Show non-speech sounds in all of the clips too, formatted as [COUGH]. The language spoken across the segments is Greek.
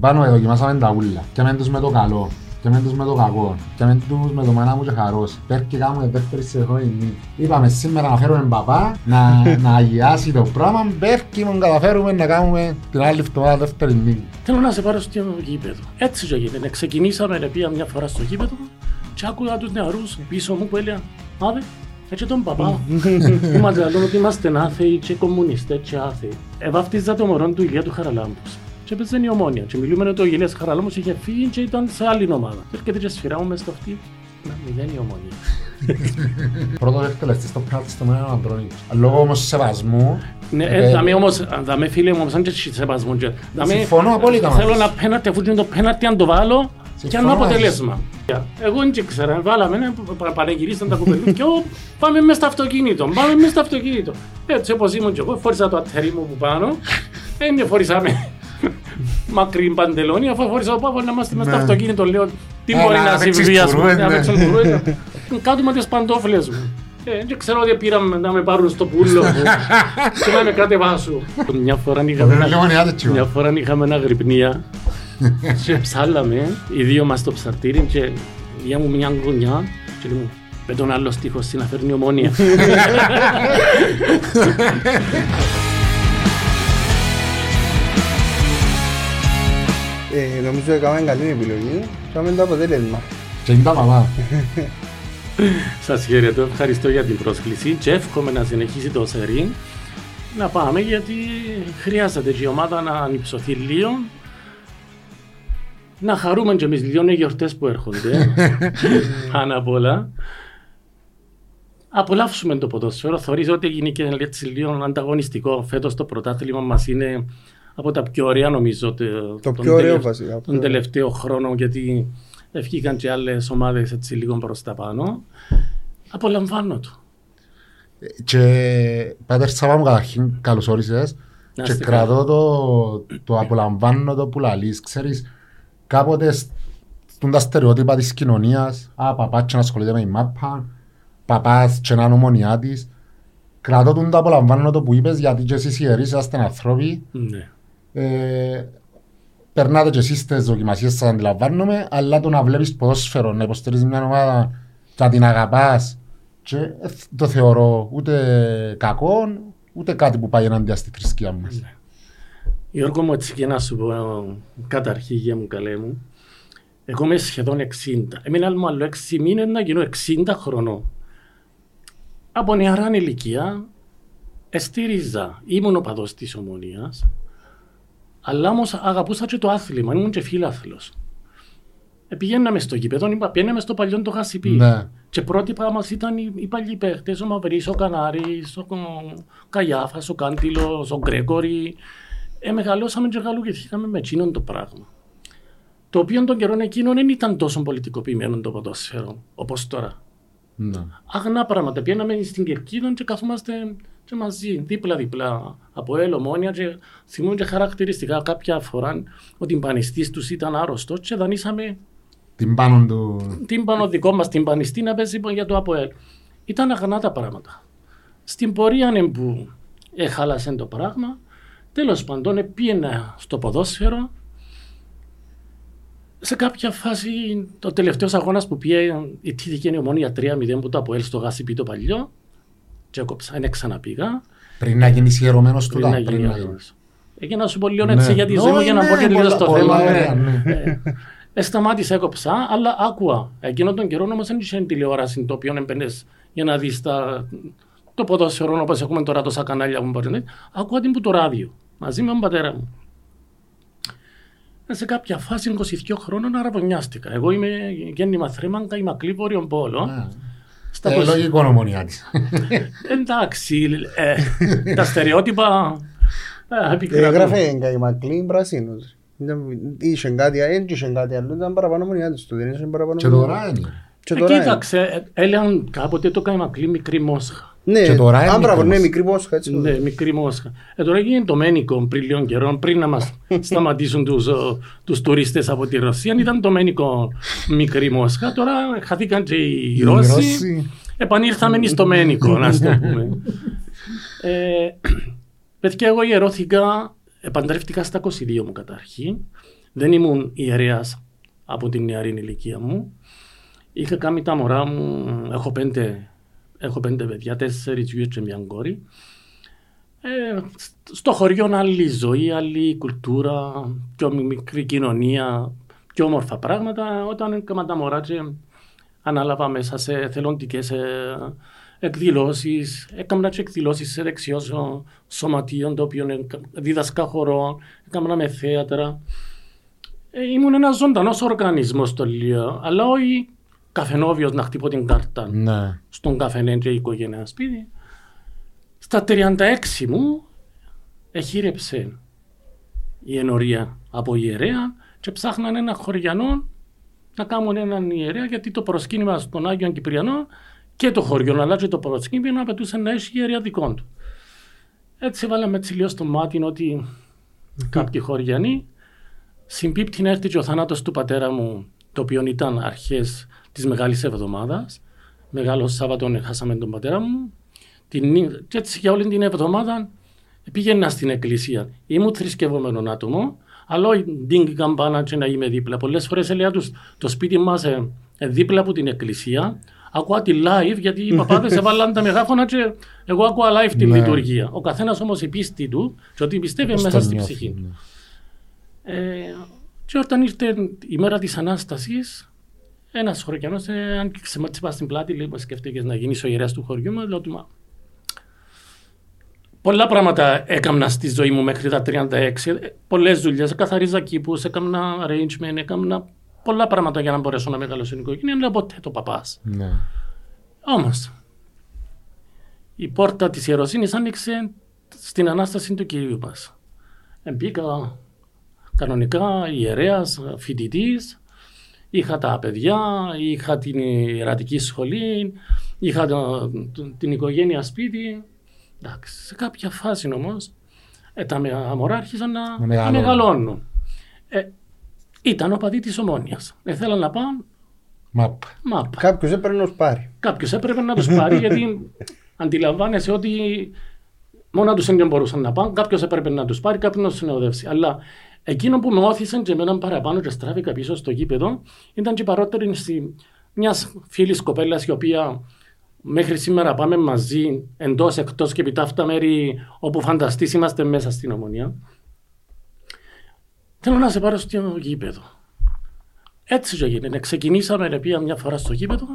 Πάνω δοκιμάσαμε τα ούλα. Και με τους με το καλό. Και με τους με το κακό. Και με τους με το μάνα μου και χαρός. Πέρ και κάνουμε δεύτερη συνεχόμενη Είπαμε σήμερα να φέρουμε παπά, να, [LAUGHS] να αγιάσει το πράγμα. Πέρ και μου καταφέρουμε να κάνουμε την άλλη εβδομάδα δεύτερη νίκη. Θέλω να σε πάρω στο γήπεδο. Έτσι και γίνεται. Ξεκινήσαμε να πήγα μια φορά στο γήπεδο και άκουγα τους νεαρούς πίσω μου που έλεγαν «Άδε, έτσι τον παπά. [LAUGHS] Είμαστε να ότι είμαστε άθεοι και κομμουνιστές και άθεοι. Εβάφτιζα το μωρό του Ηλία του Χαραλάμπους. Και έπαιζε η ομόνια. Και μιλούμε ότι ο Ηλίας Χαραλάμπους είχε φύγει και ήταν σε άλλη ομάδα. Και έρχεται και σφυρά μου μες στο αυτή. Να μηδέν η ομόνια. [LAUGHS] Πρώτο εκτελεστής στο πράγμα στο μέλλον Αντρώνη. Λόγω όμως σεβασμού. Ναι, ε, δαμε όμως, δαμε φίλε μου, όμως αν και σεβασμού. και- δαμε- Συμφωνώ απόλυτα μαζί Θέλω σου. ένα πέναρτι, αφού είναι το πέναρτι αν το βάλω, και Συμφωνώ αν μαζί αποτελέσμα. Εγώ δεν ξέρα, βάλαμε, ναι, πα- πανεγυρίσαν τα κουπελού και «Ω, πάμε μέσα στο αυτοκίνητο, πάμε μέσα στο αυτοκίνητο. Έτσι όπως ήμουν και εγώ, φόρησα το ατέρι μου που πάνω, δεν φορήσαμε μακρύ παντελόνι, αφού φόρησα το πάπο να είμαστε μέσα στο Ναι. αυτοκίνητο, λέω τι Ε, μπορεί να να παίξεις συμβεί, ας πούμε, μπουρούες, να ναι. παίξω μπουρούες. Κάτω με τις παντόφλες μου. Ε, δεν ξέρω ότι πήραμε να με πάρουν στο πουλό μου [LAUGHS] και να με κατεβάσουν. Μια φορά είχαμε Δεν ένα- λέγω νεάτε τσιό. μια φορά είχαμε ένα γρυπνία και [LAUGHS] ψάλαμε οι δύο μας στο ψαρτήρι και για μου μια γωνιά και λέει μου με τον άλλο στίχο στην αφέρνει ομόνια. [LAUGHS] Ε, νομίζω ότι έκαναμε καλή επιλογή. Κάμε το αποτέλεσμα. Και είναι τα παπά. [LAUGHS] Σας χαιρετώ, ευχαριστώ για την πρόσκληση και εύχομαι να συνεχίσει το σερί να πάμε γιατί χρειάζεται και η ομάδα να ανυψωθεί λίγο να χαρούμε και εμείς λίγο οι γιορτές που έρχονται [LAUGHS] πάνω απ' όλα απολαύσουμε το ποδόσφαιρο θεωρείς ότι γίνει και έτσι λίγο ανταγωνιστικό φέτος το πρωτάθλημα μας είναι από τα πιο ωραία νομίζω το, Το τον πιο ωραίο τελευ- βασικά. τον τελευταίο χρόνο γιατί βγήκαν και άλλες ομάδες έτσι λίγο προς τα πάνω. Απολαμβάνω το. Και Πάτερ Σάβα μου καταρχήν καλώς όρισες Να και είστε κρατώ το, το απολαμβάνω το που λαλείς. Ξέρεις, κάποτε στον τα στερεότυπα της κοινωνίας, α, παπάς και να ασχολείται με η μάπα, παπάς και να είναι ομονιά της. Κρατώ τον το απολαμβάνω το που είπες γιατί και εσείς οι ιερείς είσαστε άνθρωποι. Ναι. Ε, περνάτε και εσείς τις δοκιμασίες σας αντιλαμβάνομαι, αλλά το να βλέπεις ποδόσφαιρο, να υποστηρίζεις μια ομάδα και να την αγαπάς και ε, το θεωρώ ούτε κακό, ούτε κάτι που πάει ενάντια στη θρησκεία μας. Γιώργο μου, έτσι και να σου πω καταρχήν για μου καλέ μου. Εγώ είμαι σχεδόν 60. Έμεινα άλλο άλλο 6 μήνες να γίνω 60 χρονών. Από νεαρά ηλικία εστήριζα, ήμουν ο παδός της ομονίας, αλλά όμως αγαπούσα και το άθλημα, ήμουν και φίλαθλος. Ε, πηγαίναμε στο γήπεδο, είπα, πήγαιναμε στο παλιό το Χασιπί. Ναι. Και πρότυπα μας ήταν οι, οι παλιοί παίχτες, ο Μαυρής, ο Κανάρης, ο, ο Καγιάφας, ο Κάντιλος, ο Γκρέκορη. Ε, μεγαλώσαμε και γαλουγηθήκαμε με εκείνον το πράγμα. Το οποίο τον καιρό εκείνον δεν ήταν τόσο πολιτικοποιημένο το ποδόσφαιρο, όπως τώρα. Ναι. Αγνά πράγματα. Πήγαμε στην Κερκίδα και καθόμαστε και μαζί, δίπλα-δίπλα από έλο, μόνια και θυμούν και χαρακτηριστικά κάποια φορά ο τυμπανιστής τους ήταν άρρωστος και δανείσαμε Την πάνω του... τύμπανο δικό μας τυμπανιστή να παίζει για το ΑΠΟΕΛ. Ήταν αγνά τα πράγματα. Στην πορεία είναι που έχαλασε το πράγμα. Τέλος πάντων, πήγαινα στο ποδόσφαιρο. Σε κάποια φάση, το τελευταίος αγώνας που πήγε, η τύχη η ομόνια 3-0 που το ΑΠΟΕΛ στο Γάσιπι το παλιό. Και έκοψα, δεν ξαναπήγα. Πριν να γίνεις ιερωμένος του Πριν να τα, πριν γίνει να ο γίνεις. Εκεί να σου πω λίγο έτσι Ναι. για τη ζωή μου, Όχι, για να ναι, πω και λίγο πολλά- στο πολλά θέμα. ωραία, ναι. Ε, ε, σταμάτησα, έκοψα, αλλά άκουα. Εκείνον τον καιρό όμως δεν είχε τηλεόραση το οποίο έμπαινες για να δεις τα, το ποδόσφαιρο όπως έχουμε τώρα τόσα κανάλια που μπορεί να δεις. Άκουα την που το ράδιο, μαζί με τον πατέρα μου. Ε, Σε κάποια φάση 22 χρόνων αραβωνιάστηκα. Εγώ είμαι γέννημα θρέμαγκα, είμαι ακλή βόρειον πόλο. Ναι. Στα Ε, 20 Λογικό ομονιά της. Εντάξει, ε, τα στερεότυπα ε, επικρατούν. Έγραφε καημακλή πράσινος. Ήταν- Είχε κάτι, δεν είχε κάτι άλλο, ήταν παραπάνω μονιά της του, δεν είχε παραπάνω Και μονιά. τώρα είναι. Και Ε, τώρα είναι. Κοίταξε, ε, έλεγαν κάποτε το καημακλή μικρή μόσχα. Ναι, Και τώρα είναι αν μπράβο, μικρή ναι, μας. μικρή μόσχα, έτσι. Ναι, μικρή μόσχα. Ε, τώρα έγινε το Μένικο πριν λίγο καιρό, πριν να μας [LAUGHS] σταματήσουν τους, ο, τους τουρίστες από τη Ρωσία. Ήταν το Μένικο μικρή μόσχα. Τώρα χαθήκαν και οι Οι Ρώσοι. Ρώσοι. Επανήρθαμε στο Μένικο, να το πούμε. [LAUGHS] ε, παιδιά, εγώ ιερώθηκα, επαντρεύτηκα στα 22 μου καταρχήν. Δεν ήμουν ιερέας από την νεαρή ηλικία μου. Είχα κάνει τα μωρά μου, έχω πέντε, έχω πέντε παιδιά, τέσσερις γιους και μια κόρη. Ε, στο χωριό άλλη ζωή, άλλη κουλτούρα, πιο μικρή κοινωνία, πιο όμορφα πράγματα. Όταν έκανα τα μωρά και ανάλαβα μέσα σε θελοντικές ε, εκδηλώσεις, έκανα και εκδηλώσεις σε δεξιό σωματείων, το οποίο δίδασκα χορό, έκανα με θέατρα. Ε, ήμουν ένας ζωντανός οργανισμός στο Λίο, αλλά όχι καφενόβιος να χτυπώ την κάρτα Ναι. στον καφενέ και η οικογένεια σπίτι. Στα 36 μου εχείρεψε η ενορία από ιερέα και ψάχναν ένα χωριανό να κάνουν έναν ιερέα γιατί το προσκύνημα στον Άγιο Κυπριανό και το χωριό αλλά και το προσκύνημα απαιτούσε να έχει ιερέα δικό του. Έτσι βάλαμε έτσι λίγο στο μάτι ότι κάποιοι χωριανοί συμπίπτει να έρθει και ο θάνατος του πατέρα μου το οποίο ήταν αρχές της Μεγάλης Εβδομάδας. Μεγάλο Σάββατο χάσαμε τον πατέρα μου. Την, νύ- και έτσι για όλη την εβδομάδα πήγαινα στην εκκλησία. Ήμουν θρησκευόμενο άτομο, αλλά όχι ντίνγκ καμπάνα και να είμαι δίπλα. Πολλές φορές έλεγα τους, το σπίτι μας ε, ε, δίπλα από την εκκλησία. Ακούω τη live γιατί οι παπάδες [LAUGHS] έβαλαν τα μεγάφωνα και εγώ ακούω live την Ναι. λειτουργία. Ο καθένας όμως η πίστη του και ότι πιστεύει Πώς μέσα το στην νιώθεις, ψυχή. ναι. Ε, και όταν ήρθε η μέρα της Ανάστασης, ένας χωριανός ε, άνοιξε με τσίπα στην πλάτη, λέει, «Μα σκέφτηκες να γίνεις ο ιερέας του χωριού μας, λέω του, «Μα, Πολλά πράγματα έκανα στη ζωή μου μέχρι τα 36. Ε, Πολλές δουλειές, καθαρίζα κήπους, έκανα arrangement, έκανα πολλά πράγματα για να μπορέσω να μεγαλώσω την οικογένεια, αλλά ποτέ το παπάς. Ναι. Όμως, η πόρτα της ιεροσύνης άνοιξε στην Ανάσταση του Κυρίου μας. Μπήκα κανονικά ιερέας, φοιτητής, είχα τα παιδιά, είχα την ιερατική σχολή, είχα το- το- την οικογένεια σπίτι. Εντάξει, σε κάποια φάση όμως, ε, τα με- μωρά άρχισαν να, Να να μεγαλώνουν. μεγαλώνουν. Ε, ήταν ο παδί της Ομόνιας. Ε, θέλαν να πάνε Μαπ. μάπα. Κάποιος έπρεπε να τους πάρει. Κάποιος έπρεπε να τους πάρει γιατί αντιλαμβάνεσαι ότι μόνο τους δεν μπορούσαν να πάνε. Κάποιος έπρεπε να τους πάρει, κάποιο να τους συνοδεύσει. Αλλά εκείνο που με όθησε και εμένα παραπάνω και στράφηκα πίσω στο γήπεδο ήταν και η παρότερη μιας φίλης κοπέλας η οποία μέχρι σήμερα πάμε μαζί εντός, εκτός και επιτά αυτά μέρη όπου φανταστείς είμαστε μέσα στην ομονία. Θέλω να σε πάρω στο γήπεδο. Έτσι και έγινε. Ξεκινήσαμε να πήγα μια φορά στο γήπεδο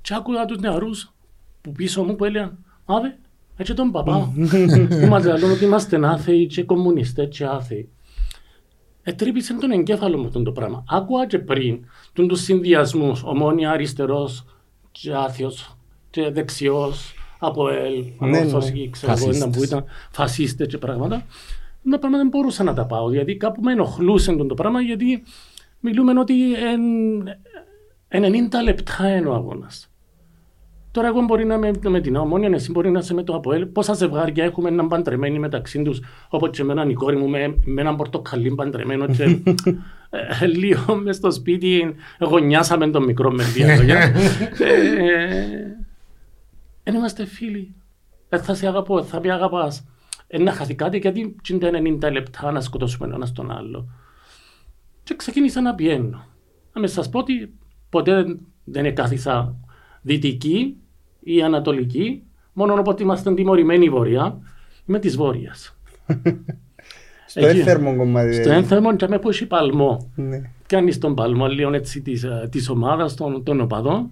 και άκουγα τους νεαρούς που πίσω μου που έλεγαν «Άδε, έτσι τον παπά, [LAUGHS] που μας λένε ότι είμαστε άθεοι και κομμουνιστές και άθεοι». Ετρύπησε τον εγκέφαλο μου τον το πράγμα. Άκουγα και πριν τον τους συνδυασμούς, ομόνια αριστερός και άθειος και δεξιός από ελ, Ναι, ανόρθωση, ξέρω εγώ, ήταν που Φασίστες. ήταν φασίστες και πράγματα. Τα πράγματα δεν μπορούσα να τα πάω, γιατί κάπου με ενοχλούσε τον το πράγμα, γιατί μιλούμε ότι εν, 90 λεπτά είναι ο αγώνας. Τώρα εγώ μπορεί να είμαι με την ομόνια, εσύ μπορεί να είσαι με το ΑΠΟΕΛ. Πόσα ζευγάρια έχουμε έναν παντρεμένοι μεταξύ τους, όπως και εμένα η κόρη μου με, με έναν πορτοκαλί παντρεμένο. Και, [LAUGHS] ε, λίγο μες στο σπίτι γωνιάσαμε τον μικρό με διαλογιά. Δεν [LAUGHS] είμαστε φίλοι. Δεν θα σε αγαπώ, θα με αγαπάς. Ε, να χαθεί κάτι γιατί είναι τα 90 λεπτά να σκοτώσουμε ένα τον άλλο. Και ξεκίνησα να πιένω. Να μες σας πω ότι ποτέ δεν εκάθισα δυτική ή ανατολική, μόνο όποτε είμαστε τιμωρημένοι βόρεια, είμαι της βόρειας. [LAUGHS] Στο Εκεί. έθερμο κομμάτι. Στο δηλαδή. ένθερμο και με που έχει παλμό. Ναι. Κάνεις τον παλμό λίγο έτσι της, ε, της ομάδας των, των οπαδών.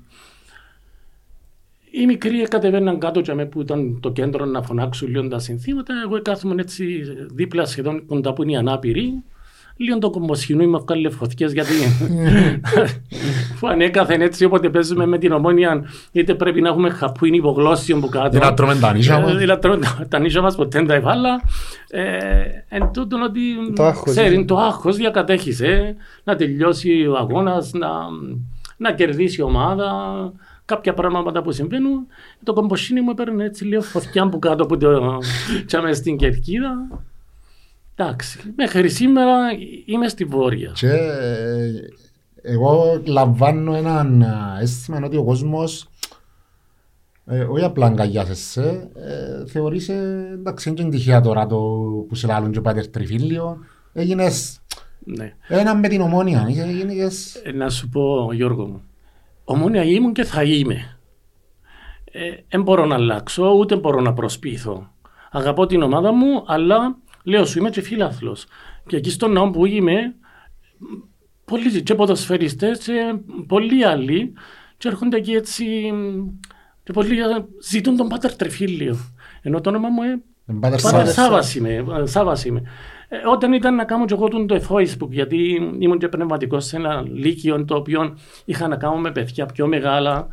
Οι μικροί κατεβαίναν κάτω και με που ήταν το κέντρο να φωνάξουν λίγο τα συνθήματα. Εγώ κάθομαι έτσι δίπλα σχεδόν κοντά που είναι οι ανάπηροι. Λίγο το κομμοσχοινού είμαι βγάλει φωτιές γιατί [LAUGHS] που ανέκαθεν έτσι όποτε παίζουμε με την ομόνια είτε πρέπει να έχουμε χαπούιν υπογλώσσιο που κάτω. Δεν να τρώμε τα νύχια μας. Ε, να τρώμε τα- τα νύχια μας ποτέ δεν τα εβάλα. Ε, εν τούτον ότι Το άγχος, ξέρει, ναι. το άγχος διακατέχησε να τελειώσει ο αγώνας, να, να κερδίσει η ομάδα, κάποια πράγματα που συμβαίνουν. Το κομποσίνι μου έπαιρνε έτσι λίγο φωτιά που κάτω από το [LAUGHS] τσάμε στην κερκίδα. Εντάξει, μέχρι σήμερα είμαι στη Βόρεια. Και ε, εγώ λαμβάνω έναν α, αίσθημα ότι ο κόσμος ε, όχι απλά αγκαλιάζεσαι, ε, θεωρείσαι εντάξει είναι και τυχαία τώρα το που σε λάλλουν και πάτερ τριφύλιο έγινες Ναι. Ένα με την ομόνια. Είχε- γίνηκες- Ε, Να σου πω, Γιώργο μου, ομόνια ήμουν και θα είμαι. Δεν μπορώ να αλλάξω, ούτε μπορώ να προσπίθω. Αγαπώ την ομάδα μου, αλλά λέω σου είμαι και φίλαθλος. Και εκεί στον ναό που είμαι, πολλοί και ποδοσφαιριστές και πολλοί άλλοι και έρχονται εκεί έτσι και πολλοί ζητούν τον Πάτερ Τρεφίλιο. Ενώ το όνομα μου είναι Τον Πάτερ Πάτερ Σάββας. Σάββας είμαι. ε, Σάββας είμαι. Ε, όταν ήταν να κάνω και εγώ τον το Facebook, γιατί ήμουν και πνευματικός σε ένα λύκειο το οποίο είχα να κάνω με παιδιά πιο μεγάλα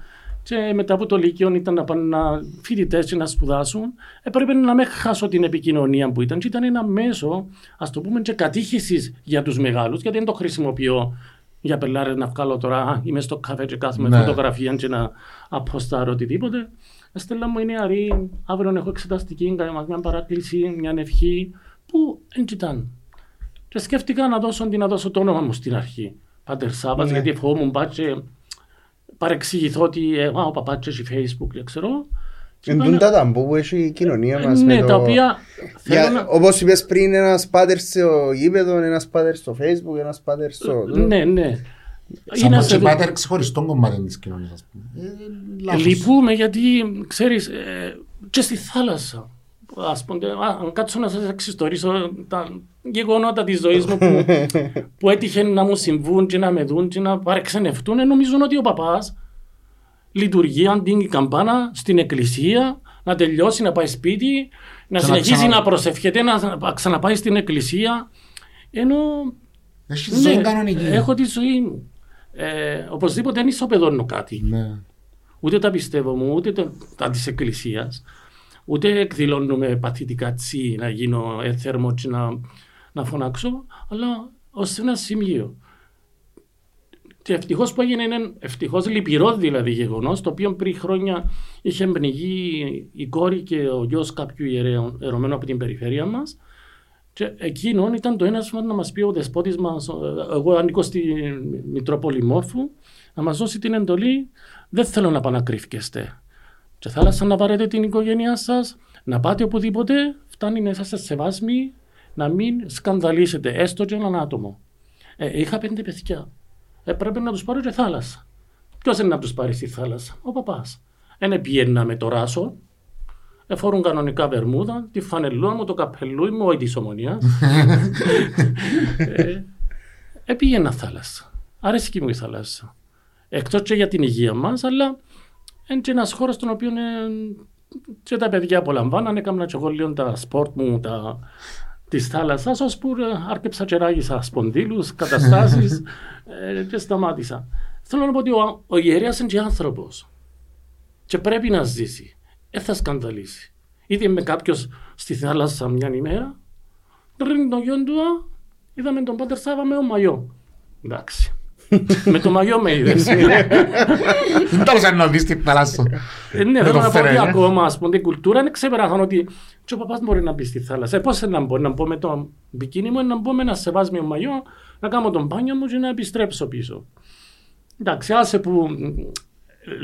και μετά από το λύκειο ήταν να πάνε να φοιτητές και να σπουδάσουν, έπρεπε να μην χάσω την επικοινωνία που ήταν και ήταν ένα μέσο, ας το πούμε, και κατήχησης για τους μεγάλους, γιατί δεν το χρησιμοποιώ για πελάρες να βγάλω τώρα, «Α, είμαι στο καφέ και κάθομαι Ναι. φωτογραφία και να αποστάρω οτιδήποτε. Στέλλα μου είναι αρή, αύριο έχω εξεταστική, κάνω μια παράκληση, μια ευχή, που δεν ήταν. Και σκέφτηκα να δώσω, αντί να δώσω το όνομα μου στην αρχή. Πάτερ Σάββας, Ναι. γιατί φοβόμουν πάτσε παρεξηγηθώ ότι ε, α, ο παπάτσος έχει facebook, δεν ξέρω. Και Εν πάνε- τούν τα ταμπού που έχει η κοινωνία μας ναι, με τα το... οποία θέλω Για, να... όπως είπες πριν, ένας πάτερ στο γήπεδο, ένας πάτερ στο facebook, ένας πάτερ στο... Ναι, ναι. Σαν Είναι πως σε- και πάτερ ξεχωριστό κομμάτι της κοινωνίας, ας πούμε. Ε, λάθος. Λυπούμε γιατί, ξέρεις, ε, και στη θάλασσα. Ας πούμε, α, αν κάτσω να σας εξιστορήσω τα γεγονότα της ζωής μου που, που έτυχε να μου συμβούν και να με δουν και να παρεξενευτούν, ε, νομίζουν ότι ο παπάς λειτουργεί αν την καμπάνα στην εκκλησία, να τελειώσει, να πάει σπίτι, να Και να συνεχίσει ξανα- να προσευχεται, να να ξαναπάει στην εκκλησία. Ενώ Έχει ζωή κανονική. Ναι, έχω τη ζωή μου. Ε, οπωσδήποτε δεν ισοπεδώνω κάτι. Ναι. Ούτε τα πιστεύω μου, ούτε τα, τα της εκκλησίας, ούτε εκδηλώνουμε παθητικά τσι να γίνω έθερμο και να, να φωνάξω, αλλά ως ένα σημείο. Και ευτυχώς που έγινε ένα ευτυχώς λυπηρό δηλαδή γεγονός, το οποίο πριν χρόνια είχε πνιγεί η κόρη και ο γιος κάποιου ιερέων ερωμένου από την περιφέρεια μας. Και εκείνον ήταν το ένασμα να μας πει ο δεσπότης μας, εγώ ανήκω στη Μητρόπολη Μόρφου, να μας δώσει την εντολή. Δεν θέλω να πανακρύφκεστε. Και θάλασσα να πάρετε την οικογένειά σας, να πάτε οπουδήποτε, φτάνει να είσαστε σεβάσμοι, να μην σκανδαλίσετε έστω και έναν άτομο. Ε, είχα πέντε παιδιά. Ε, πρέπει να τους πάρω και θάλασσα. Ποιος είναι να τους πάρει στη θάλασσα, ο παπάς. Ένα πιένα με το ράσο, εφόρουν κανονικά βερμούδα, τη φανελούα μου, το καπελούι μου, όχι της Ομόνοιας. [LAUGHS] ε, ε, πήγαινα θάλασσα. Αρέσκει μου η θάλασσα. Εκτός και για την υγεία μας, αλλά είναι και ένας χώρο στον οποίο ε, και τα παιδιά απολαμβάνανε. Έκανα και εγώ λίγο τα sport μου, τα, της θάλασσας, ώσπου ε, άρκεψα και ράγισα σπονδύλους, [LAUGHS] καταστάσεις ε, και σταμάτησα. Θέλω να πω ότι ο, ο ιερέας είναι και άνθρωπος και πρέπει να ζήσει. Δεν θα σκανδαλίσει. Είτε με κάποιος στη θάλασσα μια ημέρα, πριν το γιον του, α, είδαμε τον Πάτερ Σάβα με ο μαγιό. Εντάξει. Με το μαγιό με είδες. Δεν τέλος να δεις τη θάλασσα. Ε, ναι, Δεν θέλω το να πω φέρε, ότι ε. ακόμα ας πούμε, την κουλτούρα είναι ξεπεράσαν ότι και ο παπάς μπορεί να μπει στη θάλασσα. Ε, πώς να μπω, να μπω με το μπικίνι μου, να μπω με ένα σεβάσμιο μαγιό, να κάνω τον μπάνιο μου και να επιστρέψω πίσω. Εντάξει, άσε που μ,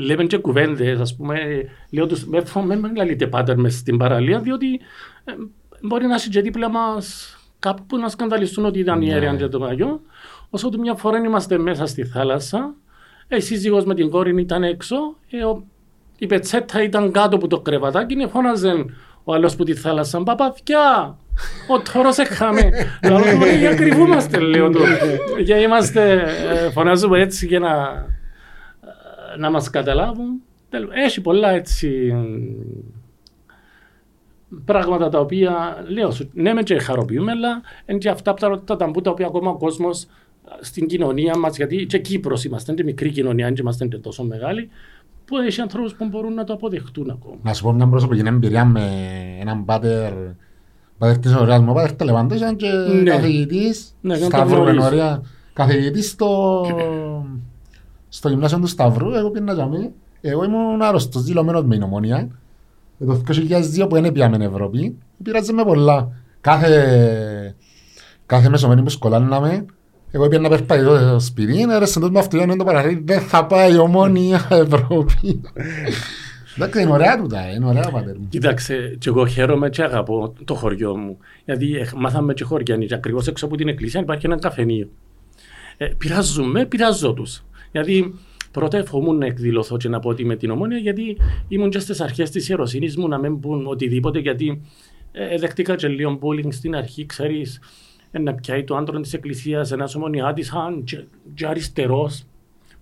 λέμε και κουβέντες, ας πούμε, λέω τους, με φο- με μιλάτε πάτερ μες στην παραλία, διότι ε, μπορεί να έχει και δίπλα μας κάπου που να σκανδαλιστούν ότι ήταν η αίρια και το μαγιό, όσο ότι μια φορά είμαστε μέσα στη θάλασσα, ε, η σύζυγος με την κόρη ήταν έξω, ε, ο, η πετσέτα ήταν κάτω από το κρεβατάκι και φώναζε ο άλλος που τη θάλασσα «Παπαθιά, ο τόρος έχαμε». [LAUGHS] Λέω του, «Ρε, για κρυβούμαστε» λέω του. Για είμαστε, ε, φωνάζουμε έτσι για να, ε, να μας καταλάβουν. Τέλος, Έχει πολλά έτσι πράγματα τα οποία λέω σου, ναι με και χαροποιούμε, αλλά είναι και αυτά τα, τα ταμπού τα οποία ακόμα ο κόσμος στην κοινωνία μας, γιατί και Κύπρος είμαστε, είναι και μικρή κοινωνία, δεν είμαστε και τόσο μεγάλη, που έχει ανθρώπους που μπορούν να το αποδεχτούν ακόμα. Να σου πω μια προσωπική εμπειρία με έναν πάτερ πάτερ της ωραίας μου, ο πάτερ Τελεβάντος ήταν και Ναι. καθηγητής Ναι, να το Σταύρου, γνωρίζω. είναι ωραία. Καθηγητής στο, στο γυμνάσιο του Σταύρου, εγώ πήγαινα για μí. Εγώ ήμουν άρρωστος, δηλωμένος με η νομόνια. Ε, Το 2002 που δεν πήγαμε Ευρώπη, πειράζε με πολλά. Κάθε, κάθε μεσομένη που σκολάναμε, εγώ πήγαινα να περπατήσω στο σπίτι, έρεσε τότε με αυτοκίνητο το παραθύρι, δεν θα πάει ομόνια Ευρώπη. Εντάξει, είναι ωραία τούτα, είναι ωραία πατέρ μου. Κοίταξε, και εγώ χαίρομαι και αγαπώ το χωριό μου. Γιατί ε, μάθαμε και χωριανοί. Και ακριβώς έξω από την εκκλησία υπάρχει ένα καφενείο. Ε, πειράζουν με, πειράζω του. Γιατί πρώτα ευχόμουν να εκδηλωθώ και να πω ότι με την ομόνια, γιατί ήμουν και στις αρχές της ιεροσύνης μου να μην πούν οτιδήποτε. Γιατί ε, δεχτήκα και λίγο bullying στην αρχή, ξέρεις, να πιάει το άντρο της εκκλησίας, ένας ομονιάτης, και, και αριστερός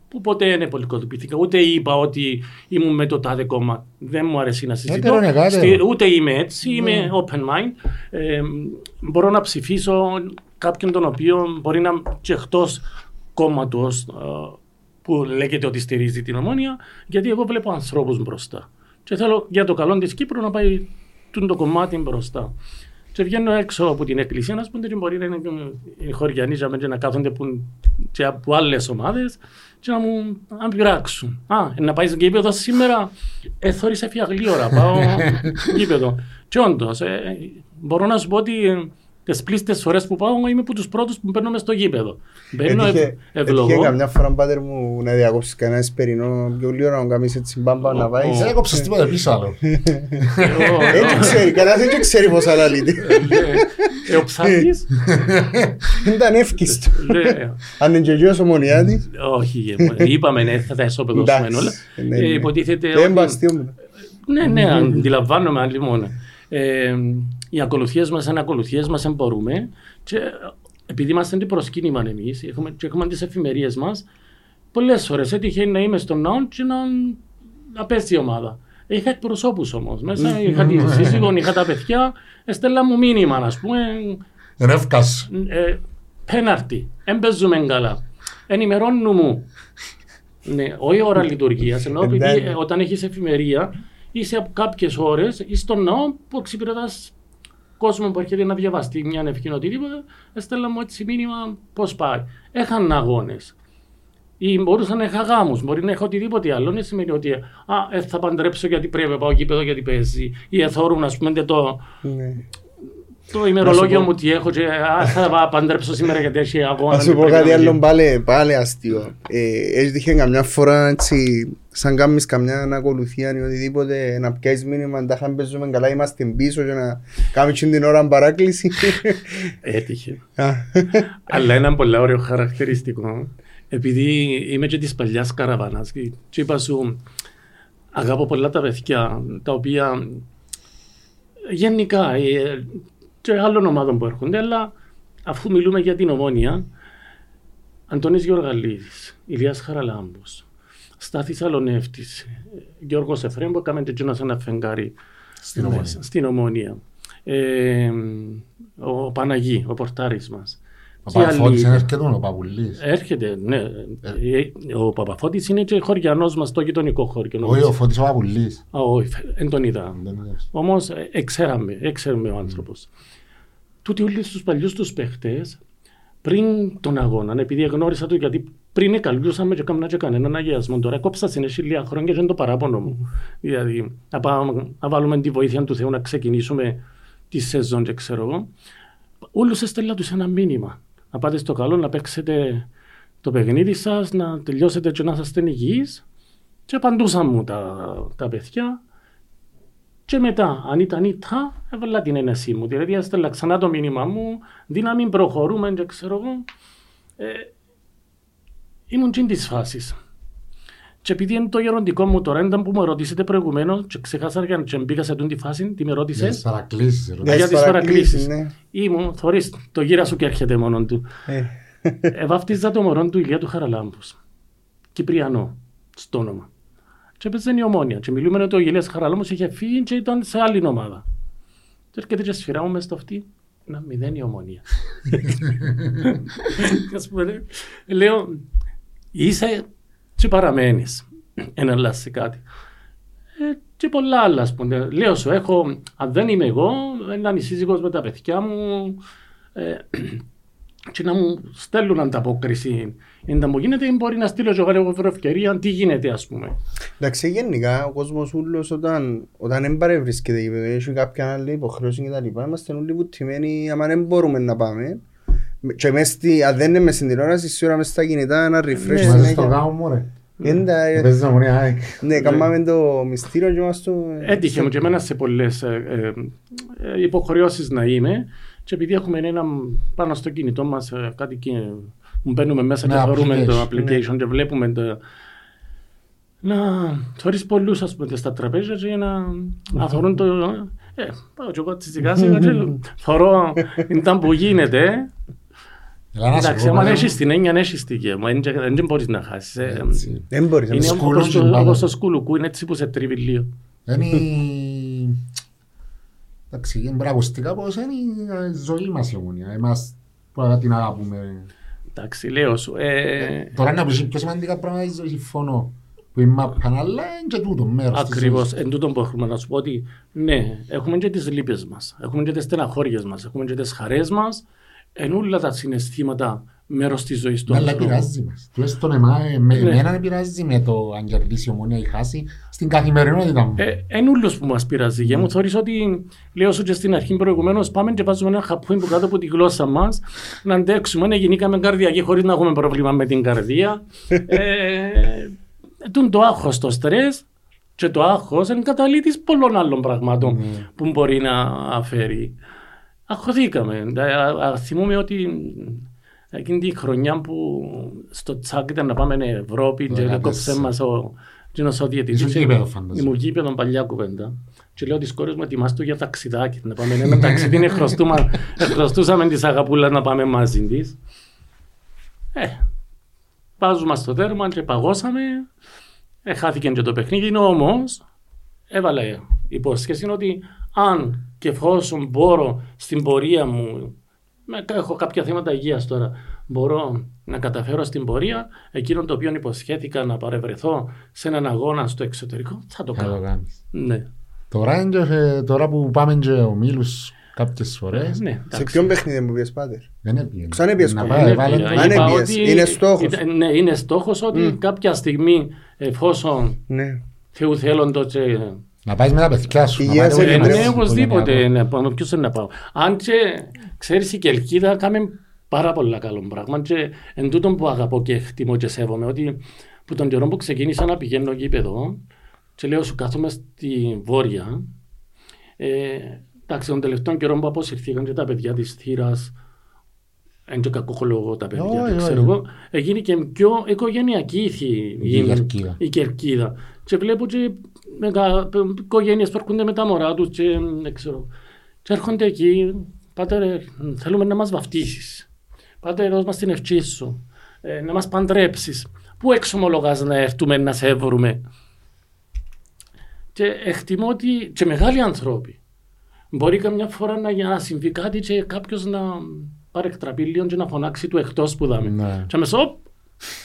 που ποτέ δεν πολιτικοποιήθηκα. Ούτε είπα ότι ήμουν με το τάδε κόμμα. Δεν μου αρέσει να συζητώ. Έτερο είναι κάτι. Στη- ούτε είμαι έτσι, είμαι open mind. Ε, μπορώ να ψηφίσω κάποιον τον οποίο μπορεί να είναι και εκτός κόμματος που λέγεται ότι στηρίζει την ομόνια, γιατί εγώ βλέπω ανθρώπους μπροστά. Και θέλω για το καλό της Κύπρου να πάει τούτο το κομμάτι μπροστά. Και βγαίνω έξω από την εκκλησία, α πούμε, και μπορεί να είναι οι χωριανοί για μένα και να κάθονται που, και από άλλες ομάδες και να μου να πειράξουν. Α, να πάει στο γήπεδο σήμερα, ε, θωρείς έφυγα γλύωρα, πάω [LAUGHS] γήπεδο. Και όντως, ε, μπορώ να σου πω ότι ε, τις πλήστες φορές που πάω, εγώ είμαι από τους πρώτους που μπαίνω μες στο γήπεδο. Μπαίνω, ευ, Έτυχε έτυχε ευλογώ. καμιά φορά πατέρ μου να διακόψεις κανένας εσπερινό πιο λίγο να κάνεις έτσι μπάμπα να πάει. Δεν έκοψες τίποτα πίσω άλλο. Εγώ, Έτσι ξέρει, κανένας δεν ξέρει πώς αναλύεται. ε, Ο ψάρτης, Ήταν εύκυστο. ναι, Αν είναι και ο γιος ομονιάτης, όχι, ε, είπαμε ναι, θα τα ισοπεδώσουμε εντάξει. όλα. Ναι, Ε, ναι. Υποτίθεται Δεν ότι... μπαστείο μου. Ναι, ναι, αντιλαμβάνομαι άλλη μόνο. Ε, οι ακολουθίες μας είναι ακολουθίες μας, δεν μπορούμε. Και επειδή είμαστε το προσκύνημα εμείς, έχουμε, και έχουμε τις εφημερίες μας, πολλές φορές έτυχε να είμαι στον ναό και να, να πέσει η ομάδα. Είχα εκπροσώπους όμως μέσα, είχα τη σύζυγο, είχα τα παιδιά, έστελα μου μήνυμα, ας πούμε, Δεν εύκασε. ε, πέναρτη, δεν παίζουμε καλά. Ενημερώνου μου. [LAUGHS] ναι, όχι ώρα λειτουργίας, ενώ επειδή Εντάξει. ε, όταν έχεις εφημερία, είσαι από κάποιες ώρες ή στον ναό που εξυπηρετάς κόσμο που έρχεται να διαβαστεί μια ευχή οτιδήποτε, έστελα μου έτσι μήνυμα πώς πάει. Έχαν αγώνες. Ή μπορούσα να είχα γάμους, μπορεί να έχω οτιδήποτε άλλο. Δεν σημαίνει ότι α, ε, θα παντρέψω γιατί πρέπει να πάω γήπεδο γιατί παίζει. Ή εθώρουν, ας πούμε, το, Ναι. Το ημερολόγιο πω- μου τι έχω και α, θα πάω παντρέψω σήμερα γιατί έχει αγώνα. Να σου και πω πρέπει κάτι να άλλο γίνει. πάλι, πάλι αστείο. Ε, Έχει τύχει καμιά φορά έτσι, σαν κάνεις καμιά ακολουθία ή οτιδήποτε, να πιάσεις μήνυμα, τα είχαμε παίζουμε καλά, είμαστε πίσω και να κάνεις και την ώρα παράκληση. Έτυχε. Α, Αλλά ένα πολύ ωραίο χαρακτηριστικό. Επειδή είμαι και της παλιάς καραβάνας, και είπα σου, αγαπώ πολλά τα παιδιά, τα οποία γενικά ε, και άλλων ομάδων που έρχονται, αλλά αφού μιλούμε για την ομόνια, Αντώνης Γεωργαλίδης, Ηλίας Χαραλάμπος, Στάθης Αλονεύτης, Γιώργος Εφρέμ που έκαμε και εκείνος ένα φεγγάρι Στην Ομόνια. στην Ομόνια. Ε, ο Παναγί, ο πορτάρης μας. Ο Και άλλοι. Παπαφώτης είναι; έρχεται ο Παπουλής. Έρχεται, ναι. Ε, Ο Παπαφώτης είναι και χωριανός μας στο γειτονικό χώριο. Όχι, ο Φώτης ο Παπουλής. Α, όχι, δεν τον είδα. Δεν είναι. Όμως εξέραμε, έξερμε ο άνθρωπος. Τούτοι όλοι στου παλιούς τους παίχτες, πριν τον αγώνα, επειδή γνώρισα του, γιατί πριν εκαλούσαμε και κάμνα και κανέναν αγιασμό. Τώρα κόψα συνέχεια λίγα χρόνια και είναι το παράπονο μου. Δηλαδή, να, πάμε, να βάλουμε τη βοήθεια του Θεού να ξεκινήσουμε τη σεζόν, και ξέρω εγώ. Όλους έστελα τους ένα μήνυμα. Να πάτε στο καλό, να παίξετε το παιχνίδι σας, να τελειώσετε και να είστε υγιείς. Και απαντούσαν μου τα, τα παιδιά. Και μετά, αν ήταν ήττα, έβαλα την ένεση μου. Δηλαδή, έστελα ξανά το μήνυμα μου, δύναμη προχωρούμε και ξέρω εγώ. Ε, ήμουν τσιν της φάσης. Και επειδή είναι το γεροντικό μου τώρα, ήταν που με ρωτήσετε προηγουμένως και ξεχάσα και και μπήκα σε αυτήν τη φάση, τι με Για ρώτησε. τις παρακλήσεις. Ναι, ρωτάω. για τις παρακλήσεις. ναι. Ήμουν, θωρείς, το γύρα σου και έρχεται μόνο του. Ε, Εβάφτιζα το μωρό του Ηλία του Χαραλάμπους. Κυπριανό, στο όνομα. Και έπαιζε η ομόνια. Και μιλούμε ότι ο Ηλίας Χαραλάμπους είχε φύγει και ήταν σε άλλη ομάδα. Και έρχεται και σφυρά μου μες στο αυτή. Να μηδέν η ομόνια. Και [LAUGHS] ας πούμε, λέω, είσαι και παραμένεις. Εν αλλάξει κάτι. Ε, και πολλά άλλα, ας πούμε. Λέω σου, έχω, αν δεν είμαι εγώ, έναν σύζυγος με τα παιδιά μου, ε, [CLEARS THROAT] και να μου στέλνουν ανταπόκριση. Είναι να μου γίνεται, ή μπορεί να στείλω και εγώ εγώ βρω ευκαιρία, τι γίνεται, ας πούμε. Εντάξει, γενικά ο κόσμος ούλος όταν, όταν δεν παρευρίσκεται γήπεδο, έχει κάποια άλλη υποχρέωση και τα λοιπά, είμαστε όλοι βουτυμένοι άμα δεν μπορούμε να πάμε. Και μες στη, αν δεν είναι μες στην τηλεόραση, σίγουρα μες στα κινητά ένα refresh Ναι. Είμαστε στο συνέχεια. γάμο μου ρε. Έντα, ε, Παίζεις ομονία ΑΕΚ. Ναι, κάναμε το μυστήριο και μας το... Έτυχε μου και εμένα σε πολλές ε, ε, υποχρεώσεις να είμαι και επειδή έχουμε ένα πάνω στο κινητό μας ε, κάτι και μου μπαίνουμε μέσα Ναι, και θεωρούμε το application, application και βλέπουμε το, να θωρείς πολλούς ας πούμε στα τραπέζια και να, να θωρούν το... Ε, πάω και εγώ έτσι σιγά σιγά και [LAUGHS] θωρώ ήταν που γίνεται. Έλα να σου Εντάξει, πω, άμα ρε. έχεις την έννοια, έχεις την γέμο, δεν μπορείς να χάσεις. ε. Έτσι. Δεν μπορείς να Είναι το- σκουλούν όπως και το- μπάλα. όπως το σκουλουκού, είναι έτσι που σε τρίβει λίγο. Είναι η- Εντάξει, είναι μπραβοστικά πως είναι η ζωή μας η ομονία. Εμάς που την αγαπούμε. Εντάξει, λέω σου. ε, Τώρα να πεις πιο σημαντικά πράγματα στη ζωή, συμφωνώ. Που η μάπα, αλλά είναι και τούτο μέρος της Ακριβώς, ζωής. εν τούτον που έχουμε να σου πω ότι ναι, έχουμε και τις λύπες μας, έχουμε και τις στεναχώριες μας, έχουμε και τις χαρές μας, εν όλα τα συναισθήματα μέρος της ζωής του Ναι, Αλλά ανθρώπου. πειράζει μας. Τουλάχιστον εμά, με- Ναι. εμένα πειράζει με το αν κερδίσει η ομονία ή χάσει στην καθημερινότητα μου. Ε, εν ούλος που μας πειράζει. Για μου θεωρείς ότι, λέω σου και στην αρχή προηγουμένως, πάμε και βάζουμε ένα χαπούι που κάτω από τη γλώσσα μας, να αντέξουμε, να γεννήκαμε καρδιακή χωρίς να έχουμε πρόβλημα με την καρδία. [LAUGHS] ε, τούν το άγχος, το στρες και το άγχος είναι καταλήτης πολλών άλλων πραγμάτων που μπορεί να αφαίρει. Αγχωθήκαμε. Ε, α- α- Θυμούμαι ότι εκείνη τη χρονιά που στο τσάκ ήταν να πάμε Ευρώπη Το και 14. έκοψε μας ο κοινός ο διαιτητής. Ήσουν γήπεδο, φαντάζομαι. Ήμουν γήπεδο παλιά κουβέντα. Και λέω τις κόρες μου ετοιμάστο για ταξιδάκι. Να πάμε ένα ταξίδι, είναι χρωστούμα- [LAUGHS] ε, χρωστούσαμε της αγαπούλας να πάμε μαζί της. Ε, βάζουμε στο τέρμα και παγώσαμε. Ε, χάθηκε και το παιχνίδι, όμως έβαλα υπόσχεση ότι αν και εφόσον μπορώ στην πορεία μου, με- έχω κάποια θέματα υγείας τώρα, μπορώ να καταφέρω στην πορεία, εκείνο το οποίο υποσχέθηκα να παρευρεθώ σε έναν αγώνα στο εξωτερικό, θα το Θα το κάνω. κάνεις. Ναι, Τώρα, είναι και- τώρα που πάμε και ομίλους κάποιες φορές, ναι, Σε εντάξει. ποιον παιχνίδι μου πήγες πάτερ; δεν έπιε. Ξανά έπιες Να κομμάτι. πάει, Είναι- βάλε το- είπα Αν έπιες, ότι είναι στόχος. ήταν- Ναι, είναι στόχος ότι κάποια στιγμή εφόσον Ναι. Θεού θέλοντο και Να πάεις με τα παιδιά σου. να Υγεία πάει σε το Ε, Εμείς, ναι, οικογενειακό. οπωσδήποτε. Ναι, πάμε, ποιος είναι να πάω. Αν και ξέρεις η Κελκίδα κάμε πάρα πολλά καλό πράγμα και εν τούτον που αγαπώ και εκτιμώ και σέβομαι ότι που τον καιρό που ξεκίνησα να πηγαίνω γήπεδο και λέω σου κάθομαι στη Βόρεια ε, εντάξει τον τελευταίο καιρό που αποσυρθήκαν και τα παιδιά της θύρας Εν και κακός τα παιδιά, Όχι, δεν ξέρω όχι. εγώ. Έγινε και πιο οικογενειακή η, θη- Η Κερκίδα. η Κερκίδα. Και βλέπω και μεγα, οικογένειες που έρχονται με τα μωρά τους και δεν ξέρω. Και έρχονται εκεί, πάτερ, ε, θέλουμε να μας βαφτίσεις. Πάτερ, δώσ' μας την ευχή σου. Ε, να μας παντρέψεις. Πού εξομολογάς να έρθουμε να σε έβρουμε; Και εκτιμώ ότι και μεγάλοι άνθρωποι. Μπορεί καμιά φορά να, για να συμβεί κάτι και κάποιος να παρεκτραπεί λίγο και να φωνάξει του εκτός που δάμε. Ναι. Και αμέσως, οπ,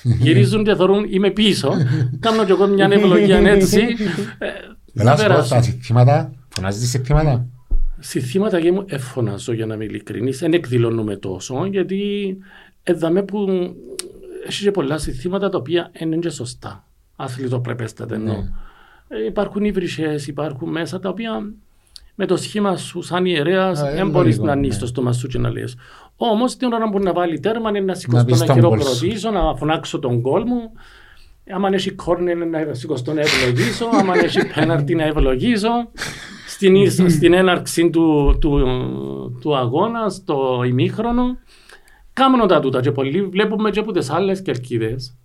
γυρίζουν και θεωρούν είμαι πίσω. Κάνω κι εγώ μια [LAUGHS] ευλογία έτσι. Ε, Έλα, θα σου πω, περάσω. τα συστήματα, φωνάζεις συστήματα. Συστήματα και μου εφωνάζω για να είμαι ειλικρινής. Δεν εκδηλώνουμε τόσο γιατί εδαμε που έχει και πολλά συστήματα τα οποία δεν είναι και σωστά. Αθλητοπρεπέστατα εννοώ. Ναι. Ε, υπάρχουν υβρισές, υπάρχουν μέσα τα οποία με το σχήμα σου σαν ιερέας Α, δεν είναι μπορείς λογικό, να ναι. ανοίξεις το στόμα σου και να λες. Όμως την ώρα που να βάλει τέρμα είναι να σηκωστώ πεις να, τον κόλ σου. χειροκροτήσω, να φωνάξω τον κόλ μου. Άμα έχει κόρνερ να σηκωστώ να ευλογήσω, άμα έχει [LAUGHS] πέναρτη να ευλογήσω. Στην, ίς- στην έναρξη του, του, του αγώνα, στο ημίχρονο, κάνουν τα τούτα και πολλοί βλέπουμε και από τις άλλες κερκίδες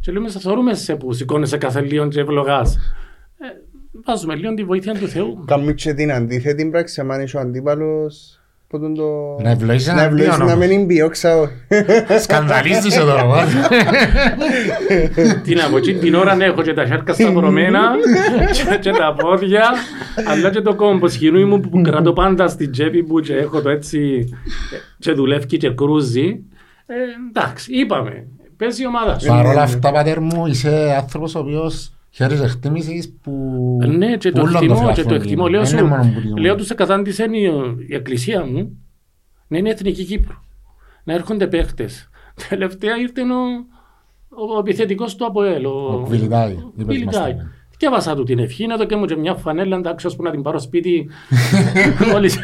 και λέμε σε θεωρούμε σε που σηκώνεσαι κάθε λίγο και ευλογάς. Ε, βάζουμε λίγο τη βοήθεια του Θεού. Κάνουμε και την αντίθετη πράξη, αν είσαι ο αντίπαλος, που τον το... Να ευλογήσεις να έναν ευλογήσεις αντίον να όμως. μην μπιώξα. Σκανδαλίζεις εδώ. βάζ. Τι να πω, εκείνη την ώρα έχω και τα χέρια σταυρωμένα και, και τα πόδια, αλλά και το κόμπος σχοινούι μου που κρατώ πάντα στην τσέπη μου και έχω το έτσι και δουλεύει και κρούζει. Ε, εντάξει, είπαμε, παίζει η ομάδα σου. Παρ' όλα αυτά, πατέρ μου, είσαι άνθρωπος ο οποίος χαίρεις εκτίμησης που... Ναι, και που το όλων εκτιμώ, των και το φιλαθλών εκτιμώ. είναι. Λέω, Δεν σου, είναι μόνο που την λέω τους εκατάντησε η, η εκκλησία μου να είναι εθνική Κύπρου. Να έρχονται παίχτες. [LAUGHS] Τελευταία ήρθε ο, ο, ο επιθετικός του Αποέλ. Ο Κβιλιτάη, ο είπες Κβιλιτάη. μας τα Διάβασα του την ευχή, να το και μου και μια φανέλα, εντάξει, ώσπου να την πάρω σπίτι. [LAUGHS] Μόλις...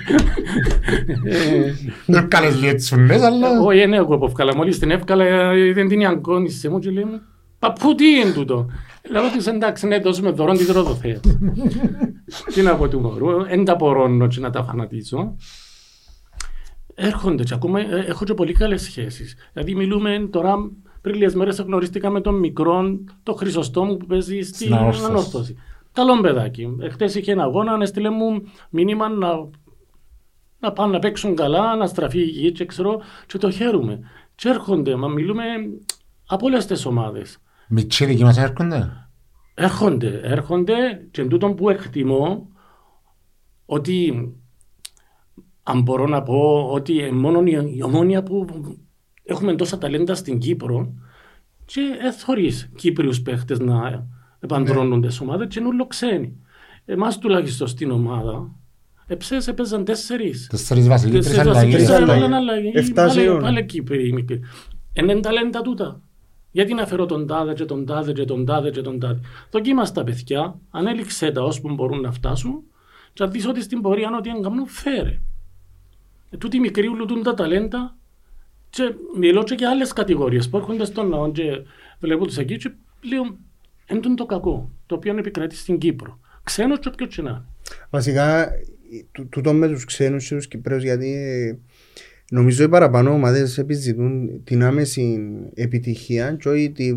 Ε, Δεν κάνεις λιέτσουνες, αλλά... όχι, είναι εγώ που έφκαλα. Μόλις την έφκαλα, ε, δεν την ιαγκώνησε μου και λέει μου, Παππού τι είναι τούτο; Λέω ότι εντάξει, ναι, δώσουμε δωρόν τη δροδοθέα. Τι να πω του μωρού, δεν τα μπορώ και να τα φανατίζω. Έρχονται και ακόμα ε, έχω και πολύ καλές σχέσεις. Δηλαδή, μιλούμε τώρα πριν λίγες μέρες γνωρίστηκα με τον μικρό, το Χρυσοστόμου που παίζει στην Στην ανόρθωση. ανόρθωση. Καλό παιδάκι. Εχθές είχε ένα αγώνα, έστειλε μου μήνυμα να, να πάνε να παίξουν καλά, να στραφεί η γη και ξέρω, και το χαίρομαι. Και έρχονται, μα μιλούμε από όλες τις ομάδες. Μητσί δικοί μας έρχονται; Έρχονται, έρχονται και εν τούτον που εκτιμώ ότι αν μπορώ να πω ότι ε, μόνο η, η ομόνια που έχουμε τόσα ταλέντα στην Κύπρο και εθωρείς Κύπριους παίχτες να επαντρώνουν τις ομάδες και νουλο ξένοι. Εμάς τουλάχιστον στην ομάδα εψές έπαιζαν τέσσερις. Τέσσερις βασιλείς, τρεις Τέσσερις αλλαγές. βασιλείς, Τρεις άλλον αλλαγές. αλλαγής. Εφτά Πάλι- σίγουρα. Πάλι Κύπροι. μικροί. Είναι ταλέντα τούτα. Γιατί να φέρω τον τάδε και τον τάδε και τον τάδε και τον τάδε. Δοκίμαστα τα παιδιά, ανέληξε τα ώσπου μπορούν να φτάσουν και να δεις ότι στην πορεία ότι αν κάνουν φέρε. Ε, τούτοι οι μικροί λουτούν τα ταλέντα και μιλώ και για άλλες κατηγορίες που έρχονται στον ναό και βλέπω τους εκεί και λέω είναι το κακό το οποίο επικρατεί στην Κύπρο. Ξένος και όποιος και να είναι. Βασικά, τού- τούτο με τους ξένους και τους Κυπρέους, γιατί ε, νομίζω οι παραπάνω ομάδες επιζητούν την άμεση επιτυχία και όχι την...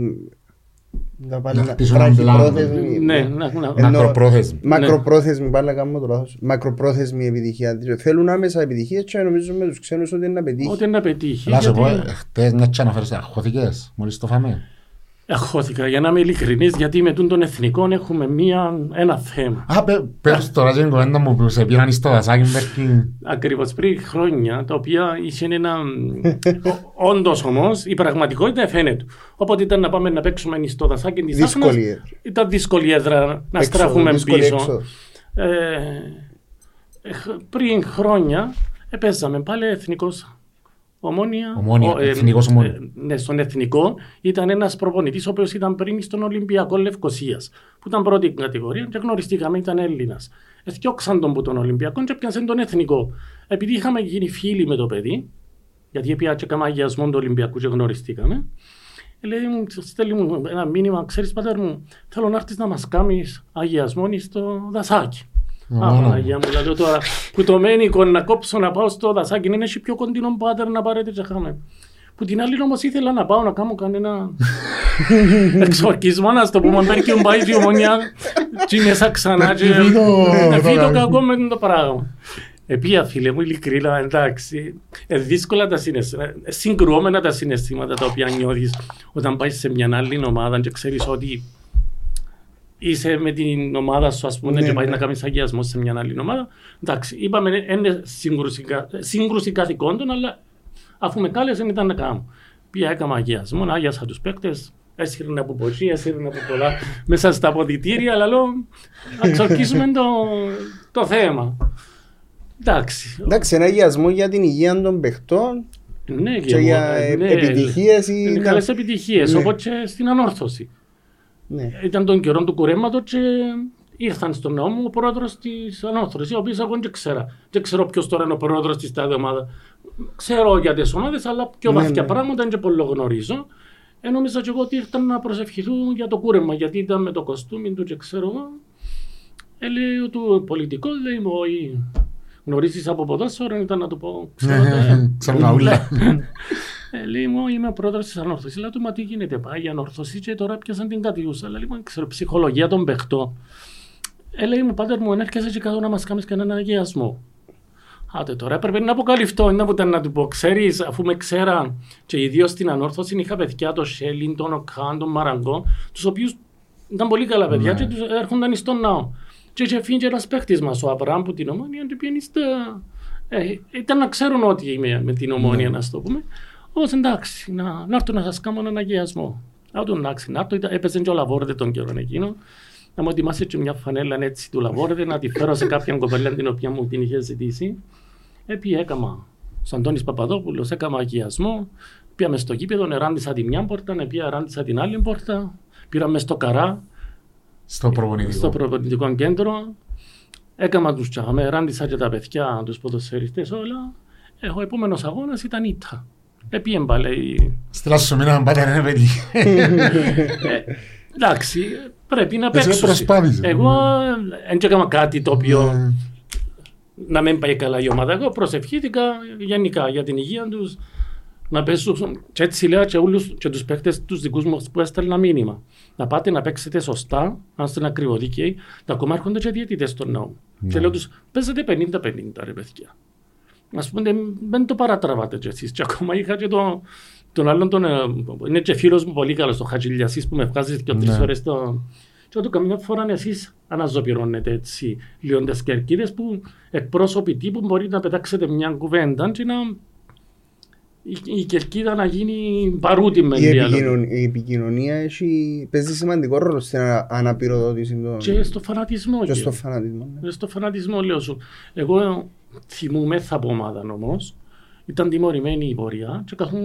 Να πάλι Να να- χτίσουν έναν βραχυπρόθεσμη- Ναι, να, να, Ενώ- Μακροπρόθεσμη. Μακροπρόθεσμη, πάλι να κάνουμε το λάθος. Μακροπρόθεσμη επιτυχία. Θέλουν άμεσα επιτυχία και νομίζω με τους ξένους ότι είναι να πετύχει. Ό,τι να πετύχει. Να σου πω, γιατί- ε, χτες μια και αναφέρεις, αχώθηκες μόλις το φάμε; Αχώθηκα για να είμαι ειλικρινής γιατί με τούν των εθνικών έχουμε μία, ένα θέμα. Α, πε- πες τώρα την κουβέντα μου που σε πήραν στο δασάκι Μπέρκι. Ακριβώς πριν χρόνια, τα οποία είχε ένα. Όντως όμως, η πραγματικότητα φαίνεται. Όποτε ήταν να πάμε να παίξουμε στο δασάκι της Άχνα, Δύσκολη έδρα. ήταν δύσκολη έδρα να Έξοδο, στραφούμε δύσκολη πίσω. έξοδος. Ε, ε, χ- πριν χρόνια παίζαμε πάλι εθνικός. Ομόνια. Ομόνια, ο- ε, εθνικός Ομόνια. ε, ναι, στον εθνικό ήταν ένας προπονητής ο οποίος ήταν πριν στον Ολυμπιακό Λευκοσίας. Που ήταν πρώτη κατηγορία και γνωριστήκαμε, ήταν Έλληνας. Εθιώξαν τον που τον Ολυμπιακό και πιάσαν τον εθνικό. Επειδή είχαμε γίνει φίλοι με το παιδί, γιατί έπια και κάμα αγιασμό του Ολυμπιακού και γνωριστήκαμε, ε, λέει μου, στέλνει μου ένα μήνυμα, ξέρεις πατέρ μου, θέλω να έρθεις να μας κάνεις αγιασμό στο δασάκι. Α, Ω. Παναγία μου, λέω τώρα, που το μένικο να κόψω να πάω στο δασάκι, είναι έχει πιο κοντινό πάτερ να πάρετε και χάμε. Που την άλλη όμως ήθελα να πάω να κάνω κανένα [LAUGHS] εξορκισμό, να στο πούμε, αν και πάει η ομονιά και μέσα ξανά και Να φύγει το- να φύγει το το- κακό με το πράγμα. Επία φίλε μου ειλικρινά εντάξει, ε, δύσκολα τα συναισθήματα, ε, συγκρουόμενα τα συναισθήματα τα οποία νιώθεις όταν πάεις σε μια άλλη ομάδα και ξέρεις ότι είσαι με την ομάδα σου ας πούμε Ναι, και πάει ναι. να κάνεις αγιασμό σε μια άλλη ομάδα. Εντάξει, είπαμε είναι σύγκρουση, κα- σύγκρουση καθηκόντων αλλά αφού με κάλεσαν ήταν να κάνω. Πήγα έκανα αγιασμό, άγιασα τους παίκτες, έσυρνα από ποσί, έσυρνα από πολλά [LAUGHS] μέσα στα αποδητήρια, αλλά λέω να ξορκίσουμε το, το θέμα. Εντάξει. Εντάξει, ένα αγιασμό για την υγεία των παιχτών Ναι, και για ε, ναι, επιτυχίες ή... Είναι καλές επιτυχίες, Ναι. όπως και στην ανόρθωση. Ναι. Ήταν τον καιρό του κουρέματος και ήρθαν στον ναό μου ο πρόεδρος της Ανόρθωση, ο οποίο εγώ δεν ξέρα. Δεν ξέρω ποιος τώρα είναι ο πρόεδρος της τάδε ομάδα. Ξέρω για τι ομάδες, αλλά πιο Ναι, βαθιά ναι. πράγματα δεν και πολύ γνωρίζω. Ε, νόμιζα και εγώ ότι ήρθαν να προσευχηθούν για το κούρεμα, γιατί ήταν με το κοστούμι του και ξέρω εγώ. Ε, λέει ο του πολιτικός, λέει μου, όχι. Γνωρίζεις από ποδόσφαιρο, ήταν να του πω. ξέρω, ε, Ξέρω τα ούλα. ε, λέει μου, είμαι πρόεδρος της Ανόρθωσης. Λέω του, μα τι γίνεται, πάει η Ανόρθωση και τώρα πιάσαν την κατιούσα. Αλλά λοιπόν, ξέρω, ψυχολογία των παιχτών. Ε, λέει μου, πάτερ μου, ενέρχεσαι και κάτω να μας κάνεις κανέναν αγιασμό. Άτε τώρα έπρεπε να αποκαλυφθώ, να ήταν να του πω, ξέρεις, αφού με ξέραν και ιδίω στην Ανόρθωση είχα παιδιά, τον Σέλιν, τον Οκάν, τον Μαραγκό, τους οποίους ήταν πολύ καλά παιδιά Ναι. και τους έρχονταν στον ναό. Και είχε φύγει και ένας παίχτης μας, ο Αβραάμ που την ομόνια, και πήγαινε στα... Ε, ήταν να ξέρουν ότι είμαι με την ομόνια, να το πούμε. Όμως εντάξει, να, να έρθω να σας κάνω έναν αγιασμό. Να το εντάξει, να έρθω, ήταν- έπαιζε και ο Λαβόρδε τον καιρό εκείνο. Να μου ετοιμάσει και μια φανέλα έτσι του Λαβόρδε, να τη φέρω σε κάποιαν κοπέλα την οποία μου την είχε ζητήσει. Επί έκαμα. Ο Αντώνης Παπαδόπουλος έκαμα αγιασμό. Πήγαμε στο γήπεδο, εράντησα τη μια πόρτα, επία εράντησα την άλλη πόρτα. Πήραμε στο καρά, Στο προπονητικό. στο προπονητικό κέντρο. Έκανα τους τσάμε, ράντισα και τα παιδιά, τους ποδοσφαιριστές όλα. Ε, Ο επόμενος αγώνας ήταν ήττα. Επίεν πάλι. Στείλα σου μήνα να πάτε ρε παιδί. Ε, Εντάξει, πρέπει να Εσύ παίξω. προσπάθησες. Εγώ δεν έκανα κάτι το οποίο Ε, να μην πάει καλά η ομάδα. Εγώ προσευχήθηκα γενικά για την υγεία τους να πέσουν. Και έτσι λέω και, όλους, και τους παίκτες τους δικούς μου που έστελνα μήνυμα. Να πάτε να παίξετε σωστά, αν είστε ακριβοδίκαιοι. Τα ακόμα έρχονται και διαιτητές στον νέο. Ναι. Και λέω τους, παίζετε 50-50 ρε παιδιά. Ας πούμε, δεν το παρατραβάτε κι εσείς. Και ακόμα είχα και τον, τον άλλον, τον, ε, είναι και φίλος μου πολύ καλός, τον Χατζηλιασής που με βγάζει και τρεις Ναι. ώρες το... Και του καμιά φορά εσείς αναζωπηρώνετε έτσι λίγο τις κερκίδες που εκπρόσωποι τύπου μπορεί να πετάξετε μια κουβέντα και να η, η κερκίδα να γίνει παρούτη με Η, διάλογο. επικοινων- η επικοινωνία έχει, παίζει σημαντικό ρόλο στην ανα- αναπηροδότηση των... Και στο φανατισμό. και και- στο φανατισμό. ναι. Ε, Στο φανατισμό λέω σου. Εγώ θυμούμαι θα από ομάδα όμως. Ήταν τιμωρημένη η πορεία και καθούν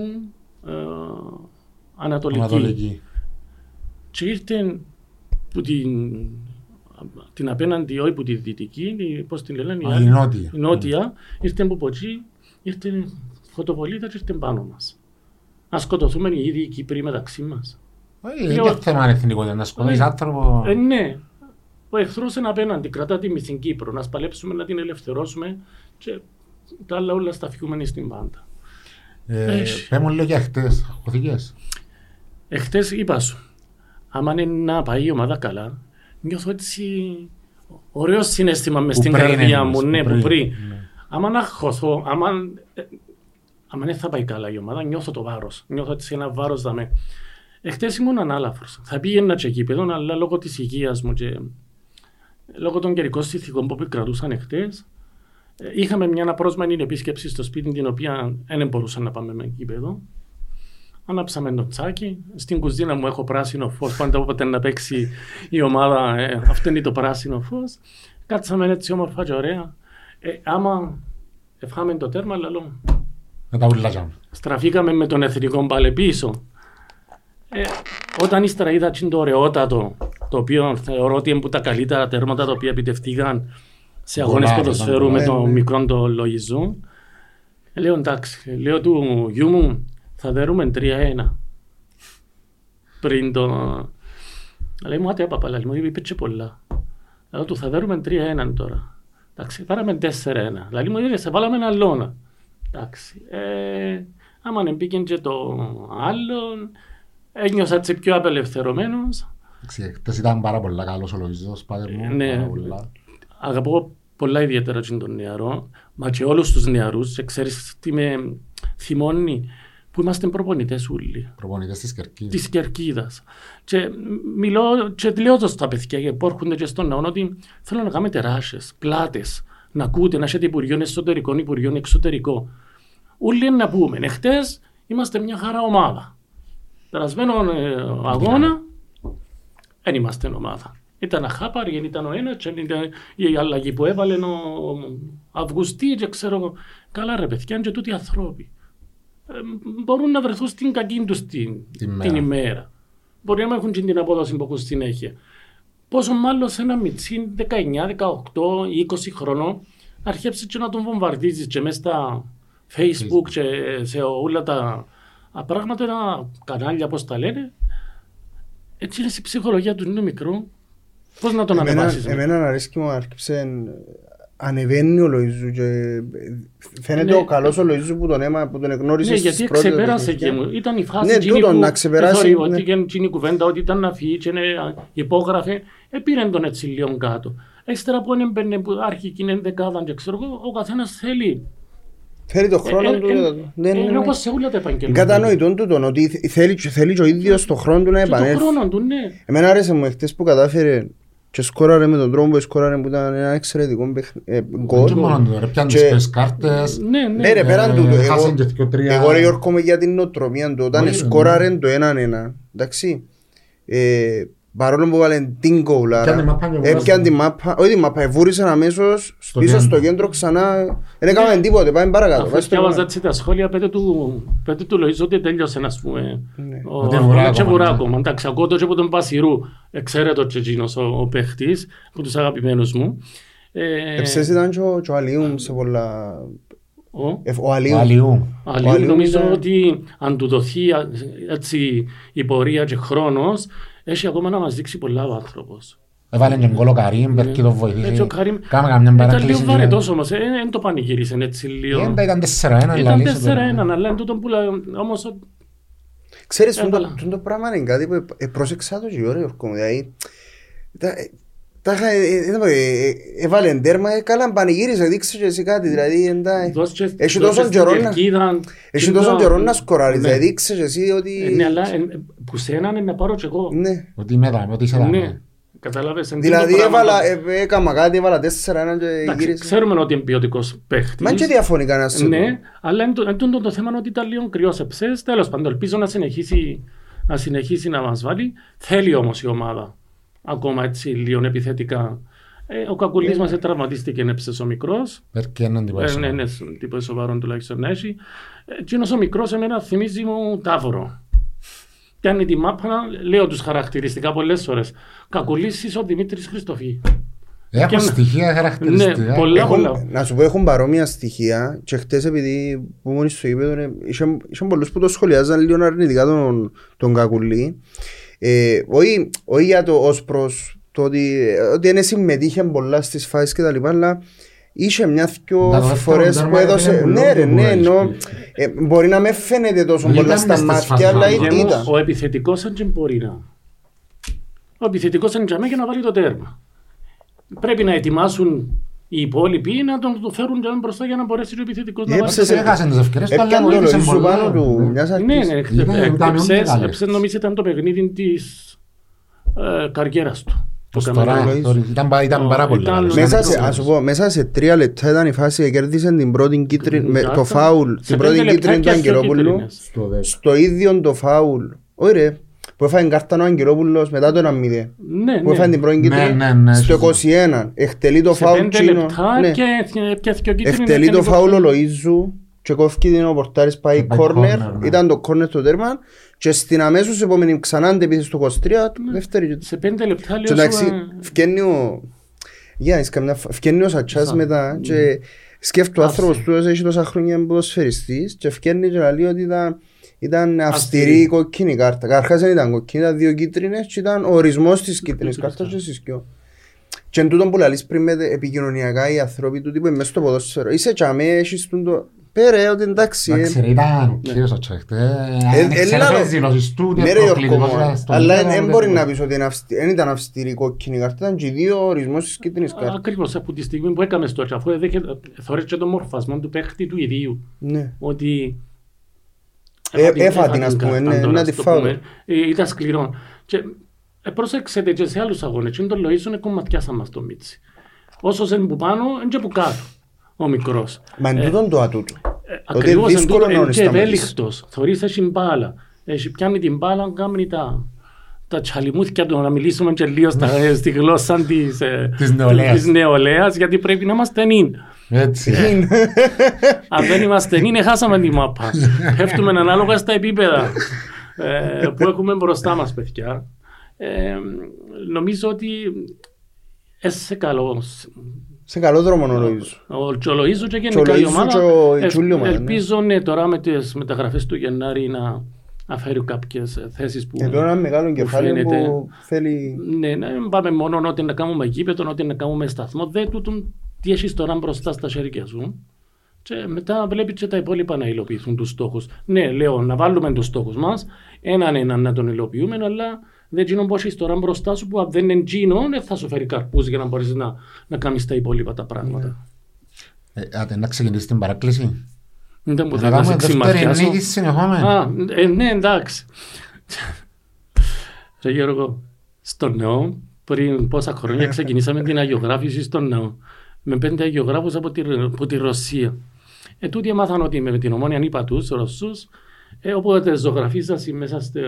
ε, ανατολική. Ανατολική. Και ήρθε που την, την απέναντι, όχι που τη δυτική, η- πώς την λένε, η Α, άλλη, η νότια. η νότια, ήρθε από εκεί, ήρθε φωτοβολίδα και ήρθε πάνω μας. Να σκοτωθούμε οι ίδιοι οι Κύπροι μεταξύ μας. Όχι, Δεν είναι θέμα εθνικότητα. Να σκοτώσεις Ε, άνθρωπο. Ε, ναι. Ο εχθρός είναι απέναντι, κρατά τη στην Κύπρο. Να σπαλέψουμε να την ελευθερώσουμε και τα άλλα όλα στα φύγουμε στην πάντα. Ε, Έχει. Πες μου λίγο για χτες. Χωθήκες. Εχθέ είπα σου, άμα είναι να πάει η ομάδα καλά, νιώθω έτσι ωραίο συνέστημα μες Που στην πριν καρδιά εννοείς, μου. που Ναι, που πριν. πριν. Ναι. Άμα να χωθώ, άμα, ε, άμα δεν θα πάει καλά η ομάδα, νιώθω το βάρος. Νιώθω έτσι ένα βάρος δαμέ. Εχθές ήμουν ανάλαφρος. Θα πήγαινα και εκεί παιδόν, αλλά λόγω της υγείας μου και λόγω των καιρικών συνθηκών που κρατούσαν εχθές, είχαμε μια απρόσμενη επίσκεψη στο σπίτι την οποία δεν μπορούσαμε να πάμε με γήπεδο. Ανάψαμε το τσάκι. Στην κουζίνα μου έχω πράσινο φως. Πάντα όποτε να παίξει η ομάδα, ε, αυτό είναι το πράσινο φως. Κάτσαμε έτσι όμορφα και ωραία. Ε, άμα ευχάμε το τέρμα, λαλό, Να τα ουλάζαμε. στραφήκαμε με τον εθνικό πάλι πίσω. Ε, όταν ύστερα είδα τσιν το ωραιότατο, το οποίο θεωρώ ότι είναι που τα καλύτερα τέρματα τα οποία επιτευτήκαν σε αγώνες Γκολάρα, ποδοσφαίρου ήταν με γκολάρα. το Ναι, ναι. μικρό το λογιζού. Ε, λέω εντάξει, λέω του γιού μου θα δέρουμε 3-1 πριν το... Λέει μου, άτε παπα, λέει μου, είπε και πολλά. Λέω του, θα δέρουμε 3-1 τώρα. Εντάξει, πάραμε 4-1. Λέει μου, είδες, σε βάλαμε ένα λόνα. Εντάξει. Ε, άμα δεν πήγαινε και το άλλο, ένιωσα έτσι πιο απελευθερωμένος. Εντάξει, Χτες ήταν πάρα πολλά καλός ο Λοϊζός, πάτερ μου. Ναι. πάρα πολλά. Αγαπώ πολλά ιδιαίτερα και τον νεαρό, μα και όλους τους νεαρούς. Και ξέρεις τι με θυμώνει, που είμαστε προπονητές όλοι. Προπονητές της Κερκίδας. της κερκίδας. Και μιλώ και λέω το στα παιδιά που έρχονται και στον ναό ότι θέλω να κάνετε ράσε, πλάτες, να ακούτε, να έχετε υπουργείο εσωτερικών, υπουργείο εξωτερικό. Όλοι να πούμε, εχθές είμαστε μια χαρά ομάδα. Περασμένο ε, αγώνα, δεν είμαστε ομάδα. Ήταν αχάπαρη, δεν ήταν ο ένας, και ήταν η αλλαγή που έβαλε ο Αυγουστή, και ξέρω εγώ. Καλά, ρε παιδιά, είναι και τούτοι ανθρώποι. Ε, μπορούν να βρεθούν στην κακή τους την, Την την μέρα. ημέρα. Μπορεί να μην έχουν και την απόδοση που έχουν συνέχεια. Πόσο μάλλον σε ένα μιτσί 19, 18, 20 χρονών να αρχίσει και να τον βομβαρδίζεις και μέσα στα Facebook και σε όλα τα α, πράγματα, τα κανάλια πώς τα λένε. Έτσι είναι η ψυχολογία του είναι μικρό. Πώς να τον Εμένα, ανεβάσεις. με. εμένα αρέσκει μου άρκεψε ανεβαίνει ο Λοϊζού και φαίνεται Ναι. ο καλός ο Λοϊζού που τον, έμα, που τον εγνώρισε Ναι, στις γιατί πρώτες ξεπέρασε παιχνίδια. και μου. Ήταν η φάση Ναι, εκείνη τούτον, που να ξεπεράσει, ε, sorry, ναι. ότι και εκείνη η κουβέντα ότι ήταν να φύγει και είναι, υπόγραφε, επήρε τον έτσι λίγο κάτω. Έστερα που έμπαινε που άρχικη είναι δεκάδα και ξέρω εγώ, ο καθένας θέλει. Θέλει το χρόνο Ε, του. ε, για ε, το- Ναι, ναι, Είναι ναι. όπως σε όλα τα Είναι επαγγέλματα. κατανοητό τούτον ότι θε- θέλει, θέλει και ο ίδιος το χρόνο του να Και το επανέλθει. χρόνο του, ναι. Εμένα άρεσε μου εχθές που κατάφερε και σκόραρε με τον τρόπο που σκόραρε που ήταν ένα εξαιρετικό παιχν- ε, γκολ. Και μόνο του, ρε, πιάνεις Και- τις κάρτες. Ναι, ναι. Ναι ρε πέραν Ε, του, χάσαν και εγώ, δυο-τρία. εγώ ρε Γιώργο με για την νοοτροπία του, όταν Μπορεί, σκόραρε το έναν ένα, εντάξει, ε, παρόλο που βάλε την κόουλαρα, Έπιαν τη μάπα και έπιαν βουράσαν. τη μάπα, όχι τη μάπα, εβούρισαν αμέσως Στο πίσω κέντρο. στο κέντρο ξανά, δεν έκαναν τίποτε, πάμε παρακάτω. Αφού πάμε στο διάβαζα επόμενο. έτσι τα σχόλια, πέντε του, πέντε του Λοΐζου ότι τέλειωσε, ας πούμε. Ναι. Ο Ότι Αγώνα βουρά και ακόμα, βουρά ναι. ακόμα. Εντάξει, ακούω το και από τον Πασιρού, εξαίρετο και εκείνος ο, ο παίχτης, από τους αγαπημένους μου. Ε, Εχθές ήταν και ο- και ο Αλίουμ σε πολλά, Ο, Ε, Ο Ο Αλίου. Αλιού. Αλλιώ Αλλιώς νομίζω ήταν- ότι αν του δοθεί α, έτσι, η πορεία και χρόνος, έχει ακόμα να μας δείξει πολλά ο άνθρωπος. Έβαλε και γκολ ο Καρύμ, Μπερκή το Έτσι βοηθήσει. ο Καρύμ Κάμε καμιά ήταν παράκληση. λίγο βαρετός όμως, δεν το πανηγύρισε έτσι λίγο. Ε, Ήταν 4-1. Ήταν λαλείς, 4-1, αλλά εν τούτο που λέ- όμως Ξέρεις, Ε, τούτο- καλά. τούτο πράγμα είναι κάτι που ε, ε, πρόσεξα το και ώρα, Γιώργο μου, δηλαδή, τα- ε, τα είχα, ε, ε, δεν πω, ε, ε, έβαλε ντέρμα, ε, καλά πανηγύρισε, δείξε και εσύ κάτι, δηλαδή, εντάξει. δώσ' και- Έχει δώσ' τόσο στην καιρό να- κερκίδα. Έχει Και τόσο το- καιρό να σκοράρεις, Ναι. δηλαδή, δείξε και εσύ ότι... Ε, Ναι, αλλά ε, που σένα είναι να πάρω και εγώ. Ναι. Ότι είμαι εδώ, ότι είσαι εδώ. Ναι, κατάλαβες. εν Δηλαδή τούτο πράγμα έβαλα, το- ε, έκαμα κάτι, έβαλα τέσσερα ένα και Εντάξει, γύρισα. Ξέρουμε ότι είναι ποιοτικός παίχτης. Μα και διαφωνεί κανένας σε Ναι, αυτό. αλλά εν τω- εν τούτο το θέμα είναι ότι ήταν λίγο κρυός εψές. Τέλος πάντων, ελπίζω να συνεχίσει, να συνεχίσει να μας βάλει. Θέλει όμως η ομάδα. Ακόμα έτσι λίγο επιθετικά. Ε, ο Κακουλής μας τραυματίστηκε, είναι ψες ο μικρός. Μπερκή έναν τίποτα. Ε, ναι, ναι, τίποτα σοβαρό τουλάχιστον να έχει. Ε, Εκείνος ο μικρός εμένα θυμίζει μου τάβρο. Πιάνει τη μάπα, λέω τους χαρακτηριστικά πολλές φορές. Κακουλής είσαι ο Δημήτρης Χριστοφή. Έχω Και- στοιχεία χαρακτηριστικά. Ναι, πολλά. Έχουν- πολλά. Να σου πω, έχουν παρόμοια στοιχεία και χτες επειδή που ήμουν στο γήπεδο ε, είχε- είχε πολλούς που το σχολιάζαν λίγο αρνητικά τον, τον Κακουλή. Ε, όχι, όχι για το ως προς το ότι, ότι είναι συμμετείχε πολλά στις φάσεις και τα λοιπά, αλλά είχε μιας δυο Να το δεύτερο φορές τέρμα που έδωσε. έπαιρνε Ναι, ρε, πολύ ναι, που ενώ, μπορείς. ε, μπορεί να με φαίνεται τόσο Ήταν πολλά μες στα στις μάτια, φάσεις, αλλά ναι. Για μου, ήταν. ο επιθετικός δεν μπορεί να. Ο επιθετικός είναι για μένα για να βάλει το τέρμα. Πρέπει να ετοιμάσουν οι υπόλοιποι να τον το φέρουν για μπροστά για να μπορέσει ο επιθετικός να βάλει το Έψεσαι- τέρμα. Έχασε τις ευκαιρίες του, αλλά Έπιανε το βοήθησε λογί σου πολλά. πάνω του Ναι. μιας Ναι, αρχής. ναι, Ήταν- ε, ήταν έψες- μεγάλες. έψες νομίζω ήταν το παιχνίδι της ε, καριέρας του. Το Ως Καμερούν. τώρα, Λοΐς. τώρα, ήταν πα- ήταν Ω, πάρα πολύ ήταν- καλός. Μέσα Μέσα Ήταν σε, μικρός. ας σου πω, μέσα σε τρία λεπτά ήταν η φάση, κέρδισε την πρώτη κίτρινη, με Ήταν- το φάουλ, σε την πέντε πρώτη λεπτά κίτρινη του και δύο Αγγελόπουλου. κίτρινες. Στο δέκα. Στο ίδιο το φάουλ, όχι ρε, που έφαγε κάρτα ο Αγγελόπουλος μετά το 1-0. Ναι, Που έφαγε την ναι. πρώτη Ναι, κίτρινη ναι, ναι, στο έχεις 21. Εκτελεί το Σε φάουλ πέντε τσίνο. λεπτά ναι. και έπιασε και ο κίτρινος Εκτελεί και το είναι φάουλ ο υπό- Λοΐζου και κόφει την ο πορτάρης πάει Και πάει κόρνερ. corner, ναι. Ήταν το κόρνερ στο τέρμα και στην αμέσως επόμενη ξανά αντεπίθεση του 23, δεύτερη. Σε πέντε λεπτά Και λέω εντάξει, σου, ε, φκένει ο... Για, είσαι καμιά φ- φκένει ο Σατσάς Σαν- μετά ναι. και σκέφτεται ο Άσε. άνθρωπος του έχει τόσα χρόνια ποδοσφαιριστής και φκένει και να λέει ότι ήταν, ήταν αυστηρή Αυστηρή. η κόκκινη κάρτα. Καρχάς δεν ήταν κόκκινη, ήταν δύο κίτρινες και ήταν ο ορισμός της κίτρινης κίτρινες κάρτας και στις δυο. Και εν τούτον που λαλείς πριν με τε- επικοινωνιακά οι άνθρωποι του τύπου είναι μέσα στο ποδόσφαιρο. Είσαι τσαμέ, έχεις τούν το... Πέρα, ότι εντάξει. ε, Εντάξει, ρε, ήταν κύριος ο Τσέχτε. Ε, Αν ε, ξέρεις λάλο- τις δηλώσεις του, ότι Ναι είναι ρε Γιώργο προκλητικός, μου, ήταν στο αλλά γήπεδο, δεν δεν μπορεί μπορεί. να πεις ότι είναι αυστη- δεν ήταν αυστηρή κόκκινη κάρτα, ήταν και οι δύο ορισμούς της κίτρινης κάρτας. Ακριβώς από τη στιγμή που έκαμε στο αφού έδεκε- θωρείς και το μορφασμό του παίχτη του ιδίου. Ναι. Ότι Ε, έφα την- έφα έφα την, ας την πούμε, κάρτα ναι, τώρα, να ας τη το φάω. πούμε. Ε, Ήταν σκληρό. Και ε, πρόσεξετε και σε άλλους αγώνες. Και τον Λοΐζον κομματιάσα μας το Μίτσι. Όσος είναι που πάνω, είναι και που κάτω. Ο μικρός. Μα εν τούτον το ατούτο. Ε, Ότι Ακριβώς είναι εν δύσκολο τούτο, να είναι και σταματήσεις. ευέλικτος. Θωρείς έχει μπάλα. Έχει πιάνει την μπάλα, κάνει τα τα τσαλιμούθια του να μιλήσουμε και λίγο στα, στη γλώσσα της, ε, Της νεολαίας. της νεολαίας, γιατί πρέπει να είμαστε νυν. Έτσι. Αν δεν είμαστε νυν, χάσαμε τη μάπα. Πέφτουμε ανάλογα στα επίπεδα ε, που έχουμε μπροστά μας, παιδιά. Ε, νομίζω ότι είσαι καλός. Σε καλό δρόμο ο Λοΐζου. Ο Τσολοΐζου και Και ο γενικά η Λοΐζου ομάδα. και ο ε, Ιτσούλη ομάδα, ναι. Ελπίζω ναι, τώρα με τις μεταγραφές του Γενάρη να, να φέρει κάποιες ε, θέσεις που... Εδώ ένα μεγάλο κεφάλαιο φαίνεται- που θέλει... Ναι, να μην πάμε μόνο ότι να κάνουμε γήπεδο, ότι να κάνουμε σταθμό. Δεν τούτον τι έχεις τώρα μπροστά στα χέρια σου. Και μετά βλέπει και τα υπόλοιπα να υλοποιηθούν τους στόχους. Ναι, λέω να βάλουμε τους στόχους μας, έναν έναν να τον υλοποιούμε, αλλά δεν γίνουν πώ έχεις τώρα μπροστά σου που αν δεν είναι τζίνο, δεν θα σου φέρει καρπούς για να μπορείς να, να κάνεις τα υπόλοιπα τα πράγματα. Ε, Άντε, να ξεκινήσεις την παράκληση. Δεν μου Να θέλει να σε κάνουμε δεύτερη ξυμαθιάσω. νίκη συνεχόμενη. Α, ε, ναι, εντάξει. Ρε Γιώργο, στο νέο, πριν πόσα χρόνια ξεκινήσαμε την αγιογράφηση στο νέο. Με πέντε αγιογράφους από τη, από τη Ρωσία. Ε, τούτοι έμαθαν ότι με την ομόνια είπα τους Ρωσούς, ε, οπότε ζωγραφίζασαι μέσα στο,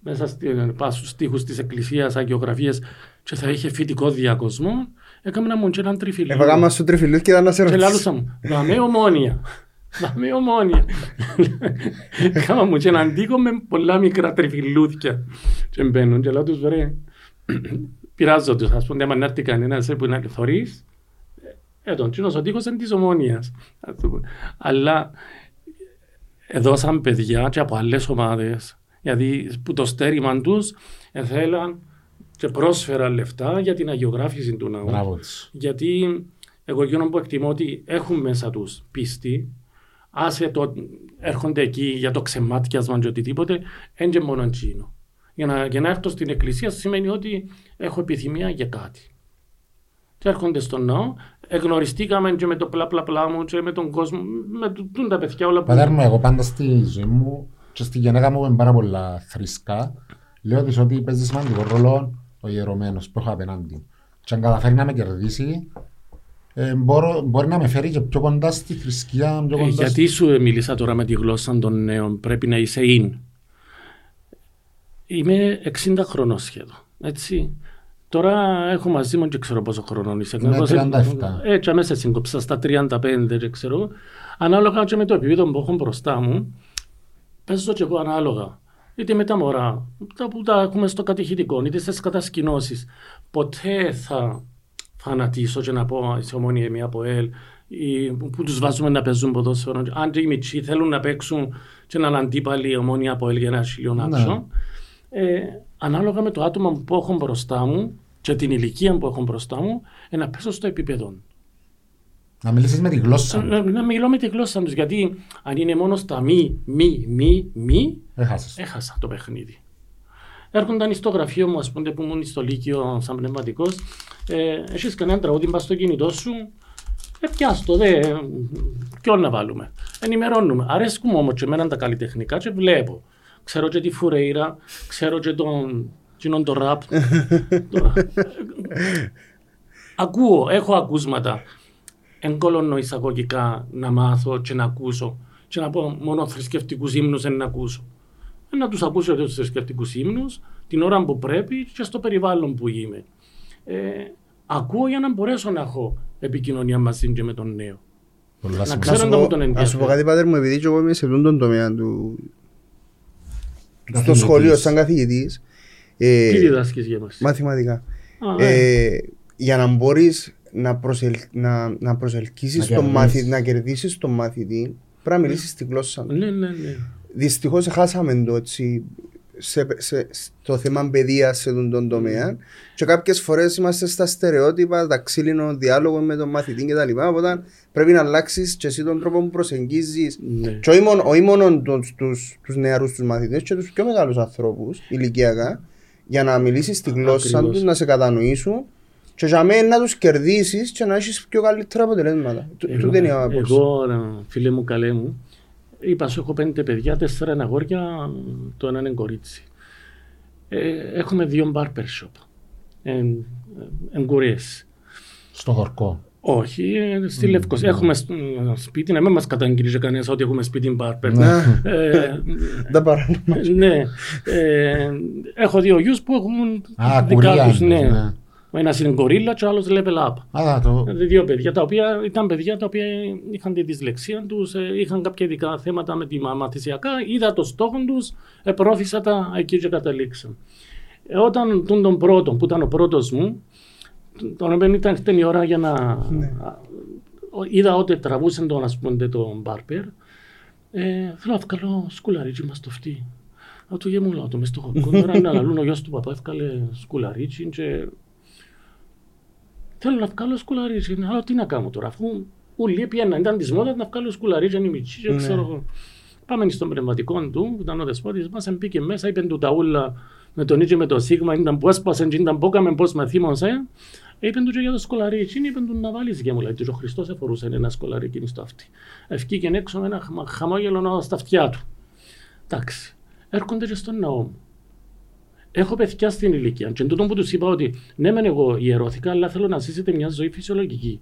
μέσα στην, πας στους τοίχους της εκκλησίας, αγιογραφίες και θα είχε φοιτικό διακοσμό, έκαμε να μου και έναν τριφυλί. Έφαγα μας στο τριφυλούς και ήταν να σε Και ρωτήσω. λάλουσα μου, δαμε ομόνια. Δαμε ομόνια. Κάμα μου και έναν τοίχο με πολλά μικρά τριφυλούθια. Και μπαίνουν και λέω τους ρε, πειράζω τους. Ας πούμε, άμα να έρθει κανένας ε, που να θωρείς, Ε, τον Τσίνος ο τείχος είναι της ομόνιας. ας το πω. Αλλά έδωσαν παιδιά και από άλλες ομάδες. Γιατί που το στέρημα τους θέλαν και πρόσφεραν λεφτά για την αγιογράφηση του ναού. Μπράβο της. Γιατί εγώ εκείνο που εκτιμώ ότι έχουν μέσα τους πίστη, άσε το έρχονται εκεί για το ξεμάτιασμα και οτιδήποτε, δεν και μόνο εκείνο. Για να, για να έρθω στην εκκλησία σημαίνει ότι έχω επιθυμία για κάτι. Και έρχονται στον ναό, εγνωριστήκαμε και με το πλα πλα πλα μου και με τον κόσμο, με το- τούν τα παιδιά όλα που... Πατέρ μου, εγώ πάντα στη ζωή μου και στη γενέκα μου είμαι πάρα πολλά θρησκά. Λέω της ότι παίζει σημαντικό ρόλο ο ιερωμένος που έχω απέναντι. Και αν καταφέρει να με κερδίσει, ε, μπορώ, μπορεί να με φέρει και πιο κοντά στη θρησκεία. Πιο Ε, κοντά γιατί σου μίλησα τώρα με τη γλώσσα των νέων, πρέπει να είσαι in. Είμαι 60 χρονών σχεδόν, έτσι. Τώρα έχω μαζί μου και ξέρω πόσο χρόνο είσαι. Είμαι Εγώ σε- 37. Έτσι, αμέσως σύγκοψα στα 35 και ξέρω. Ανάλογα και με το επίπεδο που έχω μπροστά μου, παίζω και εγώ ανάλογα. Είτε με τα μωρά, τα που τα έχουμε στο κατηχητικό, είτε στις κατασκηνώσεις. Ποτέ θα φανατίσω και να πω σε ομόνια μία από ελ ή που τους βάζουμε να παίζουν ποδόσφαιρο. Αν και οι μητσοί θέλουν να παίξουν και να είναι αντίπαλοι ομόνια από ελ για ένα χιλιό Ναι. Άξο. Ε, ανάλογα με το άτομο που έχω μπροστά μου και την ηλικία που έχω μπροστά μου, ε, να πέσω στο επίπεδο. Να μιλήσεις με τη γλώσσα μου. Να, να μιλώ με τη γλώσσα τους. Γιατί αν είναι μόνο στα μη, μη, μη, μη, Έχασες. έχασα το παιχνίδι. Έρχονταν στο γραφείο μου, ας πούμε, που ήμουν στο Λύκειο σαν πνευματικός, ε, έχεις κανένα τραγούδι μπα στο κινητό σου, ε, πιάστο, δε, ε, ποιον να βάλουμε. Ενημερώνουμε. Αρέσκουμε όμως και εμένα τα καλλιτεχνικά και βλέπω. Ξέρω και τη Φουρέιρα, ξέρω και τον, κοινόν το ραπ. Το- Ακούω, έχω ακούσματα. Εγκόλωνο εισαγωγικά να μάθω και να ακούσω και να πω μόνο θρησκευτικούς ύμνους να ακούσω. Ε, Να τους ακούσω τους θρησκευτικούς ύμνους την ώρα που πρέπει και στο περιβάλλον που είμαι. Ε, ακούω για να μπορέσω να έχω επικοινωνία μαζί και με τον νέο. Πολύ Να βασικό. ξέρω Να σου να μου πω- τον Να σου πω ενδιαφέρει. κάτι πατέρ μου, επειδή και εγώ είμαι σε αυτόν τον τομέα του... Στο Καθηγητής. σχολείο, σαν καθηγητής, ε, Τι διδάσκεις για μας; μαθηματικά. Α, ε. Ε, για να μπορείς να, προσελ, να, να προσελκύσεις Να τον κερδίσεις. μαθη, να κερδίσεις τον μαθητή, πρέπει να μιλήσεις τη γλώσσα του. Ναι, ναι, ναι. Δυστυχώς χάσαμε το έτσι σε, σε, στο θέμα παιδείας σε τον, τον τομέα και κάποιες φορές είμαστε στα στερεότυπα, τα ξύλινο διάλογο με τον μαθητή κτλ. Οπότε πρέπει να αλλάξεις και εσύ τον τρόπο που προσεγγίζεις ναι. και όχι μόνο, όχι μόνο τους, τους, τους νεαρούς τους μαθητές και τους πιο μεγάλους ανθρώπους ηλικιακά για να μιλήσεις τη γλώσσα Ακριβώς. τους, να σε κατανοήσουν και για μένα να τους κερδίσεις και να έχεις πιο καλύτερα αποτελέσματα. Του- Εγώ, Τούτη είναι η άποψη. εγώ, ρε, φίλε μου, καλέ μου, είπα σου έχω πέντε παιδιά, τέσσερα είναι αγόρια, το ένα είναι κορίτσι. Ε, έχουμε δύο barber shop. Εν, εν Κουρίες. Στο χορκό. Όχι, ε, στη Λευκοσία. Έχουμε σ- ε, σπίτι, να μην μας καταγγείλει κανένας ότι έχουμε σπίτι barber. Ναι. Ε, [LAUGHS] Τα παράνομα. ναι. Ε, έχω δύο γιους που έχουν Α, δικά κουρία. Τους, είναι, ναι. ναι. Ο ένας είναι γκορίλα και ο άλλος level up. Α, το... Δηλαδή δύο παιδιά τα οποία ήταν παιδιά τα οποία είχαν τη δυσλεξία τους, είχαν κάποια ειδικά θέματα με τη μα- μαθησιακά. Είδα το στόχο τους, επρόθυσα τα εκεί και καταλήξα. Ε, όταν τον, τον πρώτο, που ήταν ο πρώτος μου, τον οποίο ήταν, ήταν η ώρα για να. α, ο- είδα ότι τραβούσε τον, ας πούμε, τον μπάρπερ. Ε, θέλω να βγάλω σκουλαρίτσι μας το φτύ. Α, του γέμου λέω, το μες στο χοκκό, τώρα να λαλούν ο γιος του παπά έφκαλε σκουλαρίτσι και Θέλω να βγάλω σκουλαρίτζι. Αλλά τι να κάνω τώρα, αφού ούλοι πιέναν, ήταν της μόδας να βγάλω σκουλαρίτζι, είναι μητσί, και Ναι. ξέρω εγώ. Πάμε στον πνευματικό του, που ήταν ο δεσπότης μας, μπήκε μέσα, είπε του τα ούλα με τον Ίτζι με το Σίγμα, ήταν που έσπασαν και ήταν που έκαμε πώς μαθήμωσε. Είπε του και για το σκολαρίτσι, είπε του να βάλεις και μου λέει, ο Χριστός εφορούσε ένα σκολαρίκι στο αυτή. Ευκήκε έξω με ένα χα- χαμόγελο στα αυτιά του. Εντάξει, έρχονται και στον ναό μου. Έχω παιδιά στην ηλικία. Και τούτο που τους είπα ότι ναι, μεν εγώ ιερώθηκα, αλλά θέλω να ζήσετε μια ζωή φυσιολογική.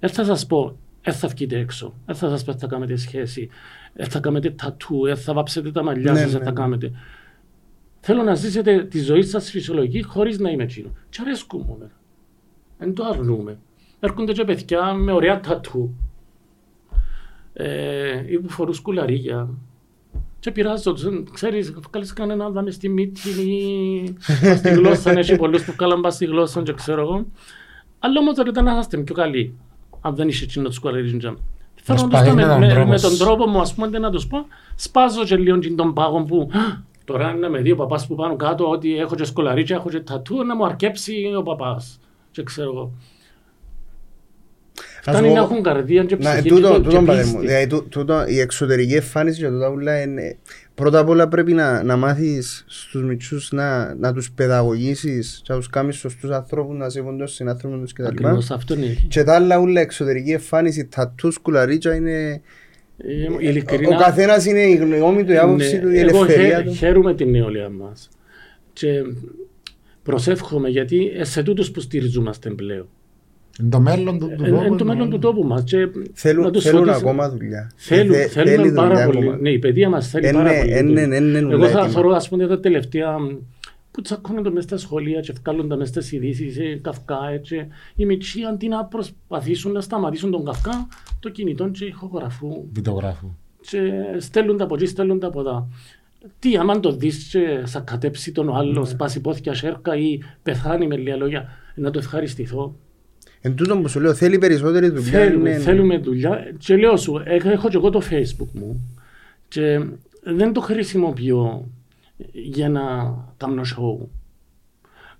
Δεν θα σας πω, δεν θα βγείτε έξω. Δεν θα σας πω, θα κάνετε σχέση. Δεν θα κάνετε τατού. Δεν θα βάψετε τα μαλλιά Ναι, σας. ναι, Δεν θα ναι. κάνετε. Θέλω να ζήσετε τη ζωή σας φυσιολογική χωρίς να είμαι εκείνο. Και αρέσκουμε μου. Δεν το αρνούμε. Έρχονται και παιδιά με ωραία τατού. Ε, ή που φορούν σκουλαρίγια. Και πειράζω τους, ξέρεις, βγάλεις κανέναν δάμε στη μύτη ή στη γλώσσα, έχει πολλούς που βγάλαν πας στη γλώσσα και ξέρω εγώ. Αλλά όμως τώρα ήταν να είστε πιο καλοί. αν δεν είσαι εκείνος το σκουαλερίζουν τζαμ. Θέλω να τους Προσπαθεί πω με με, τον με, τρόπο με σου. τον τρόπο μου, ας πούμε, να τους πω, σπάζω και λίγο και τον πάγο που τώρα είναι με δύο παπάς που πάνω κάτω ότι έχω και σκολαρίτσα, έχω και τατού, να μου αρκέψει ο παπάς. Και ξέρω εγώ. Να σου Φτάνει να πω- έχουν καρδία και Να, ψυχή τούτο, και, τούτο, και πατέρ μου. πίστη. Δηλαδή, τού- τούτο, η εξωτερική εμφάνιση για τούτα ούλα είναι... Πρώτα απ' όλα πρέπει να, να μάθεις στους μητσούς να, να τους παιδαγωγήσεις και να τους κάνεις σωστούς ανθρώπους, να σέβονται τους συνάνθρωπους τους κτλ. Ακριβώς αυτό είναι. Και τα άλλα ούλα εξωτερική εμφάνιση, τατούς, κουλαρίτσα είναι... Ε, Ο Ειλικρινά, καθένας είναι η γνώμη του, η άποψη ναι, του, η εγώ ελευθερία χαίρ- του. χαίρομαι την νεολαία μας. Και προσεύχομαι γιατί ε, σε τούτους που στηριζόμαστε πλέον. Είναι το μέλλον του, του Ε, Είναι τόπου, το μέλλον ναι. του τόπου μας. Και να Θέλουν, τους θέλουν φωτίσει- ακόμα δουλειά. Θέλουν, Θε- θέλουμε θέλει πάρα δουλειά πολύ. ακόμα. Ναι, η παιδεία μας θέλει Ε, πάρα ναι, πολύ. ε, ναι, ναι, ναι, Εγώ ούλα θα έτοιμα. θεωρώ, ας πούμε, τα τελευταία που τσακώνονται μέσα στα σχολεία και βγάλουν τα μέσα στις ειδήσεις, ε, καυκά, έτσι. Οι μητσοί αντί να προσπαθήσουν να σταματήσουν τον καυκά, το κινητό και ηχογραφούν Βιτογράφου. και στέλνουν τα από εκεί, στέλνουν τα από εδώ. Τι, άμα το δεις και σακατέψει τον άλλο, σπάσει πόθηκια σέρκα ή πεθάνει με λίγα λόγια, να το ευχαριστηθώ. Εν τούτο που σου λέω, θέλει περισσότερη δουλειά. Θέλουμε, είναι- θέλουμε δουλειά. Και λέω σου, έχω, έχω και εγώ το facebook μου και δεν το χρησιμοποιώ για να κάνω show.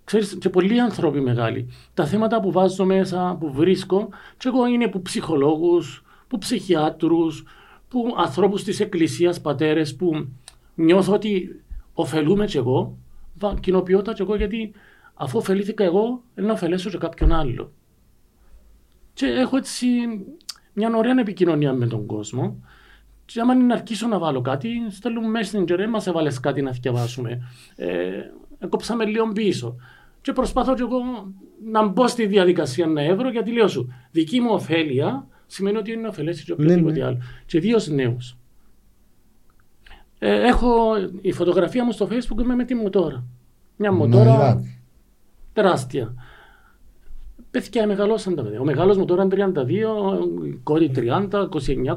Ξέρεις, και πολλοί άνθρωποι μεγάλοι. Τα θέματα που βάζω μέσα, που βρίσκω, και εγώ είναι που ψυχολόγους, που ψυχιάτρους, που ανθρώπους της εκκλησίας, πατέρες, που νιώθω ότι ωφελούμε κι εγώ, βα- κοινοποιώ τα κι εγώ γιατί αφού ωφελήθηκα εγώ, να ωφελέσω και κάποιον άλλο. Και έχω έτσι μια ωραία επικοινωνία με τον κόσμο. Και άμα είναι να αρχίσω να βάλω κάτι, στέλνουν messenger, ε, μας έβαλες κάτι να διαβάσουμε. Ε, κόψαμε λίγο πίσω. Και προσπαθώ και εγώ να μπω στη διαδικασία να έβρω, γιατί λέω σου, δική μου ωφέλεια σημαίνει ότι είναι να ωφελέσει και οποιοδήποτε ναι. άλλο. Και δύο νέους. Ε, έχω η φωτογραφία μου στο facebook είμαι με τη μοτόρα. Μια Ναι, μοτόρα είδατε. τεράστια. Παιδιά μεγαλώσαν τα παιδιά. Ο μεγάλος μου τώρα είναι 32, η κόρη 30, 29, 28,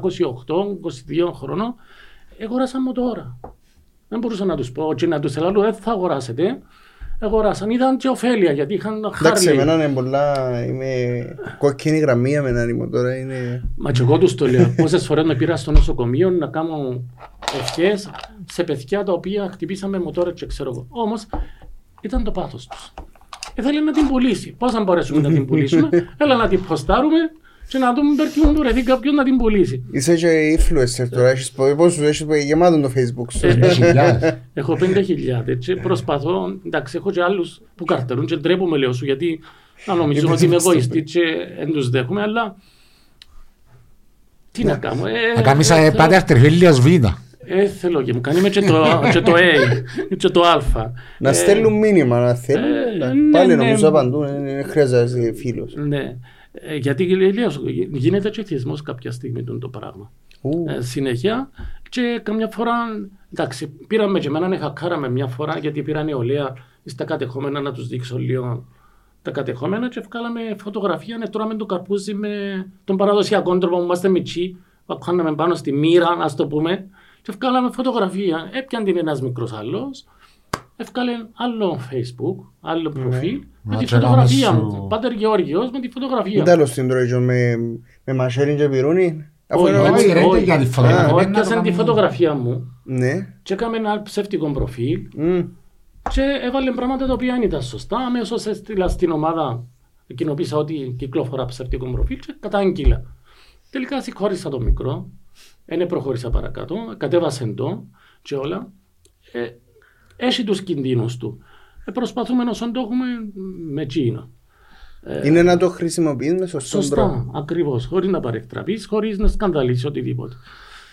22 χρονών. Αγοράσαν μοτόρα. Δεν μπορούσα να τους πω και να τους ελάλω, δεν θα αγοράσετε. Αγοράσαν, είδαν και ωφέλεια γιατί είχαν Εντάξει, χάρη. εμένα είναι πολλά. Είμαι κόκκινη γραμμή για μένα η τώρα. Είναι... Μα και εγώ τους το λέω. Πόσες φορές με πήρα στο νοσοκομείο να κάνω ευχές σε παιδιά τα οποία χτυπήσαμε μοτόρα και ξέρω εγώ. Όμως ήταν το πάθος τους. Ήθελε να την πουλήσει. Πώς θα μπορέσουμε να την πουλήσουμε; [LAUGHS] Έλα να την ποστάρουμε και να δούμε περκεί μου βρεθεί κάποιον να την πουλήσει. Είσαι και influencer τώρα. Έχεις πω- πόσους έχεις πω- γεμάτο το facebook σου. Ε, Είναι χιλιάδες. Έχω 5.000 και προσπαθώ, εντάξει έχω και άλλους που καρτερούν και ντρέπομαι λέω σου γιατί να νομίζουν ότι είμαι εγωιστή και δεν τους δέχομαι αλλά τι να κάνω. ε, Να κάνεις ε, ε, θέλω- πάτε αρτριφίλιος β. Ε, θέλω και μου κάνει με και το, και το A και το Α. Να Ε, στέλνουν μήνυμα, να θέλουν. ε, να- ναι, Πάλι ναι. νομίζω απαντούν. Δεν δεν χρειάζεται φίλος. Ναι. Ε, γιατί λέω σου, γίνεται και θυσμός κάποια στιγμή τον το πράγμα. Ου, Ε, συνέχεια και καμιά φορά, εντάξει, πήραμε και εμένα χακάραμε μια φορά γιατί πήρα νεολαία στα κατεχόμενα να τους δείξω λίγο τα κατεχόμενα και βγάλαμε φωτογραφία, ναι, τρώμε το καρπούζι με τον παραδοσιακό τρόπο που είμαστε μητσί, κάναμε πάνω στη μοίρα, ας το πούμε, και βγάλαμε φωτογραφία. Έπιαν την ένας μικρός άλλος, Εύκαλε άλλο facebook, άλλο προφίλ, με Μα τη και έκαμε φωτογραφία σου- μου. Πάτερ Γεώργιος με τη φωτογραφία. Δεν τέλος την τρώει με, με μασέρι και πυρούνι. Αφού Όχι, είναι όχι, έτσι. ρε, όχι. για τη φωτογραφία, Εγώ δεν είναι έπιασα να τη κάνουμε- φωτογραφία μου Ναι. και έκαμε ένα ψεύτικο προφίλ Μμ. και έβαλε πράγματα τα οποία δεν ήταν σωστά. Αμέσως έστειλα στην ομάδα, κοινοποίησα ότι κυκλοφορά ψεύτικο προφίλ και κατάγγειλα. Τελικά συγχώρησα το μικρό, δεν προχώρησα παρακάτω, κατέβασε το και όλα. Ε, έχει τους κινδύνους του. Ε, προσπαθούμε όσο το έχουμε με εκείνο. Είναι να το χρησιμοποιείς με σωστόν τρόπο. Σωστά, ακριβώς, χωρίς να παρεκτραπείς, χωρίς να σκανδαλίσεις οτιδήποτε.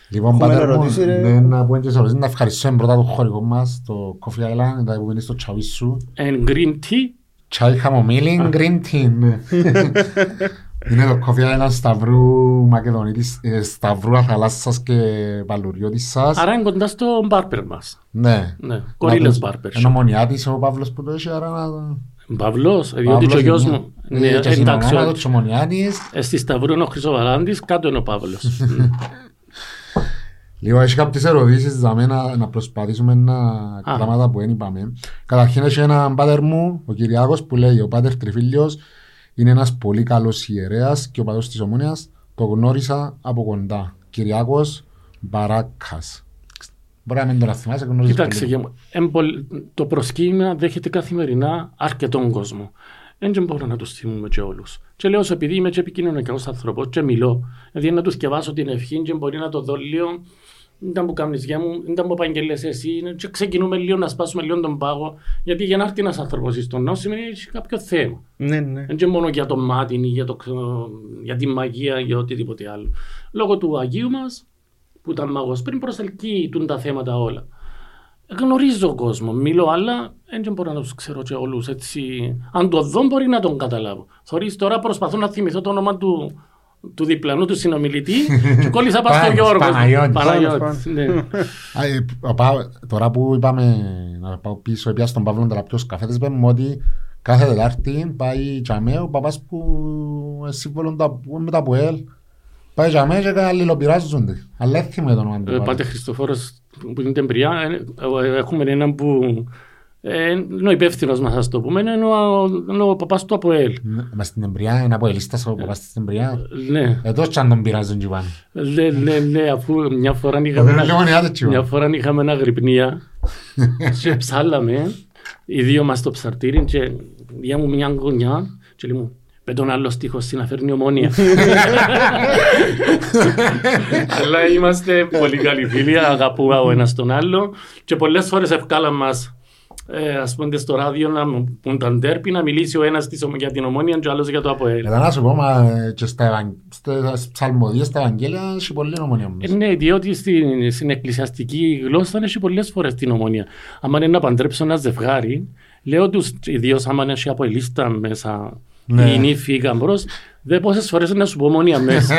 Λοιπόν, Έχουμε πατέρα μου, ερωτήσει, ρε. ναι, να πούμε και σε ερωτήσεις, να ευχαριστούμε πρώτα το χωρικό μας, το Coffee Island, τα που είναι στο τσάι σου. And green tea, Τσάι χαμομήλι, green tea, ναι. [LAUGHS] Είναι το Coffee Island Σταυρού Μακεδονίτης, ε, Σταυρού Αθαλάσσας και Βαλουριώτης σας. άρα είναι κοντά στο μπάρπερ μας. Ναι. Ναι, Κορίλες Να το- μπάρπερ. Είναι ομονιάτης ο Παύλος που το έχει, άρα να... Παύλος, διότι Παύλος και ο γιος είναι- μου. Ναι, Ναι, και εντάξει, συνονόματο ο- της ομονιάτης. ε, στη Σταυρού είναι ο Χρυσοβαράντης, κάτω είναι ο Παύλος. Μμ. [LAUGHS] Λίγο, έχει κάποιες ερωτήσεις για μένα να προσπαθήσουμε να πράγματα που δεν είπαμε. Καταρχήν έχει έναν πάτερ μου, ο Κυριάκος, που λέει ο πάτερ Τριφίλιος είναι ένας πολύ καλός ιερέας και ο παδός της Ομόνιας το γνώρισα από κοντά. Κυριάκος Μπαράκας. Μπορεί να μην τον θυμάσαι, γνωρίζεις Κοίταξε, πολύ. για- εν πολλ- το προσκύνημα δέχεται καθημερινά αρκετόν κόσμο. Δεν μπορώ να τους θυμούμε και όλους. Και λέω σου, επειδή είμαι και επικοινωνικό άνθρωπος, και μιλώ, δηλαδή να τους διαβάσω την ευχή, και μπορεί να το δω λίγο. Δεν μου κάνεις για μου, δεν μου επαγγελές εσύ. Και ξεκινούμε λίγο να σπάσουμε λίγο τον πάγο. Γιατί για να έρθει ένας άνθρωπος στον νόμο σημαίνει ότι έχει κάποιο θέμα. Ναι, ναι. Δεν είναι μόνο για το μάτι ή για, το, ξε- για τη μαγεία ή για οτιδήποτε άλλο. Λόγω του Αγίου μας, που ήταν μαγό πριν, προσελκύει τούν τα θέματα όλα. Γνωρίζω κόσμο, μιλώ, αλλά δεν μπορώ να τους ξέρω και όλους έτσι. Αν το δω, μπορεί να τον καταλάβω. Θωρείς, τώρα προσπαθώ να θυμηθώ το όνομα του, του διπλανού του συνομιλητή και κόλλησα πάνω στο Πάνος, Γιώργο. Παναγιώτης. Παναγιώτης, ναι. Α, ε, ο Πα- Τώρα που είπαμε να πάω πίσω, επειδή στον Παύλο τώρα ποιος καφέτες, είπαμε μου ότι κάθε Τετάρτη πάει τζαμέ ο παπάς που είναι σύμβολο τα- που είναι με τα ΠΟΕΛ. Πάει τζαμέ και αλληλοπειράζονται. Αλλά δεν θυμάμαι το όνομα του Ε, παπά. Πάτε Χριστοφόρος που είναι τεμπριά, ε, ε, έχουμε έναν που ε, είναι ο υπεύθυνος μας, ας το πούμε, είναι ο, είναι ο παπάς του ΑΠΟΕΛ. Ναι, Μες στην εμπριά, είναι από ελίστας ο παπάς της εμπριά. Ναι, Ε, τόσο κι αν τον πειράζουν και πάνε. ναι, ναι, ναι, αφού μια φορά Το είχαμε, δίνουν ένα- λίγο νεάτε τσι μια πάνε. φορά είχαμε ένα γρυπνία και [LAUGHS] ψάλαμε οι δύο μας στο ψαρτήρι και διά μου μια γωνιά και λέει μου πέτω ένα άλλο στίχος στην αφέρνη ομόνια. [LAUGHS] Αλλά είμαστε πολύ καλοί φίλοι, αγαπούμε ο ένας τον άλλο και πολλές φορές ευκάλαν μας ε, ας πούμε στο ράδιο να μου πούν τα ντέρπι να μιλήσει ο ένας της, ομο- για την ομόνια και ο άλλος για το ΑΠΟΕΛ. Μετά να σου πω, μα ε, και στα ευαγ- στις ψαλμοδίες, στα Ευαγγέλια, έχει πολύ ομονία Ε, μέσα. ναι, διότι στην, στην εκκλησιαστική γλώσσα έχει πολλές φορές την ομόνια. Αν είναι να παντρέψω ένα ζευγάρι, λέω τους, ιδίως άμα είναι από ελίστα μέσα, Ναι. η νύφη ή γαμπρός, δε πόσες φορές να σου πω ομόνια μέσα.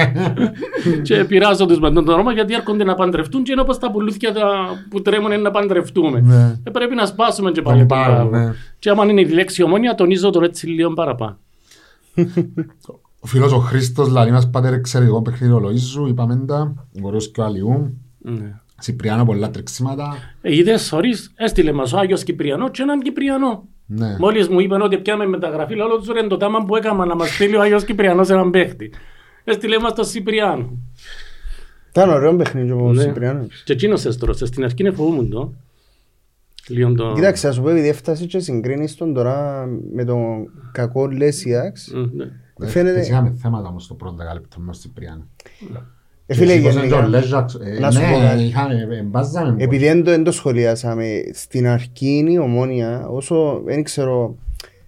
[LAUGHS] και πειράζω του με τον όνομα γιατί έρχονται να παντρευτούν και είναι όπως τα πουλούθια τα που τρέμουν είναι να παντρευτούμε. Ναι. Ε, πρέπει να σπάσουμε και πάλι τον πάγο, πάγο. ναι. Και άμα είναι η λέξη ομόνια, τονίζω τον έτσι λίγο παραπάνω. Ο φίλος ο Χρήστος λαλεί μας πάτερ εξαιρετικό παιχνίδι ο Λοΐζου, είπαμε τα, γορός και ο Αλιού, Ναι. Σιπριάνο πολλά τρεξίματα. Ε, είδες, χωρίς, έστειλε μας ο Άγιος Κυπριανό και έναν Κυπριανό. Ναι. Μόλις μου είπαν ότι πιάμε μεταγραφή, λέω του ρε το τάμα που έκανα να μας στείλει ο Άγιος Κυπριανός έναν παίχτη. Έστειλε μας το Σιπριάνο. Ήταν ωραίο παιχνίδι ο Ναι. Σιπριάνος. Και εκείνος έστρωσε, στην αρχή είναι φοβούμουν το. Λίγο το... Κοίταξε, ας σου πω επειδή έφτασε και συγκρίνεις τον τώρα με τον κακό Λέσιαξ. Μ, ναι. Χθες Φαίνεται... Είχαμε θέματα όμως στο πρώτο δεκάλεπτο με τον Σιπριάνο. Ε, φίλε, Και σήκωσε και ο γενικά, Λέζαξ, ε, να σου πω Ναι, κάτι. είχαμε, ε, μπάζαμε. επειδή δεν το, δεν το σχολιάσαμε, στην αρχή η ομόνια, όσο δεν ξέρω,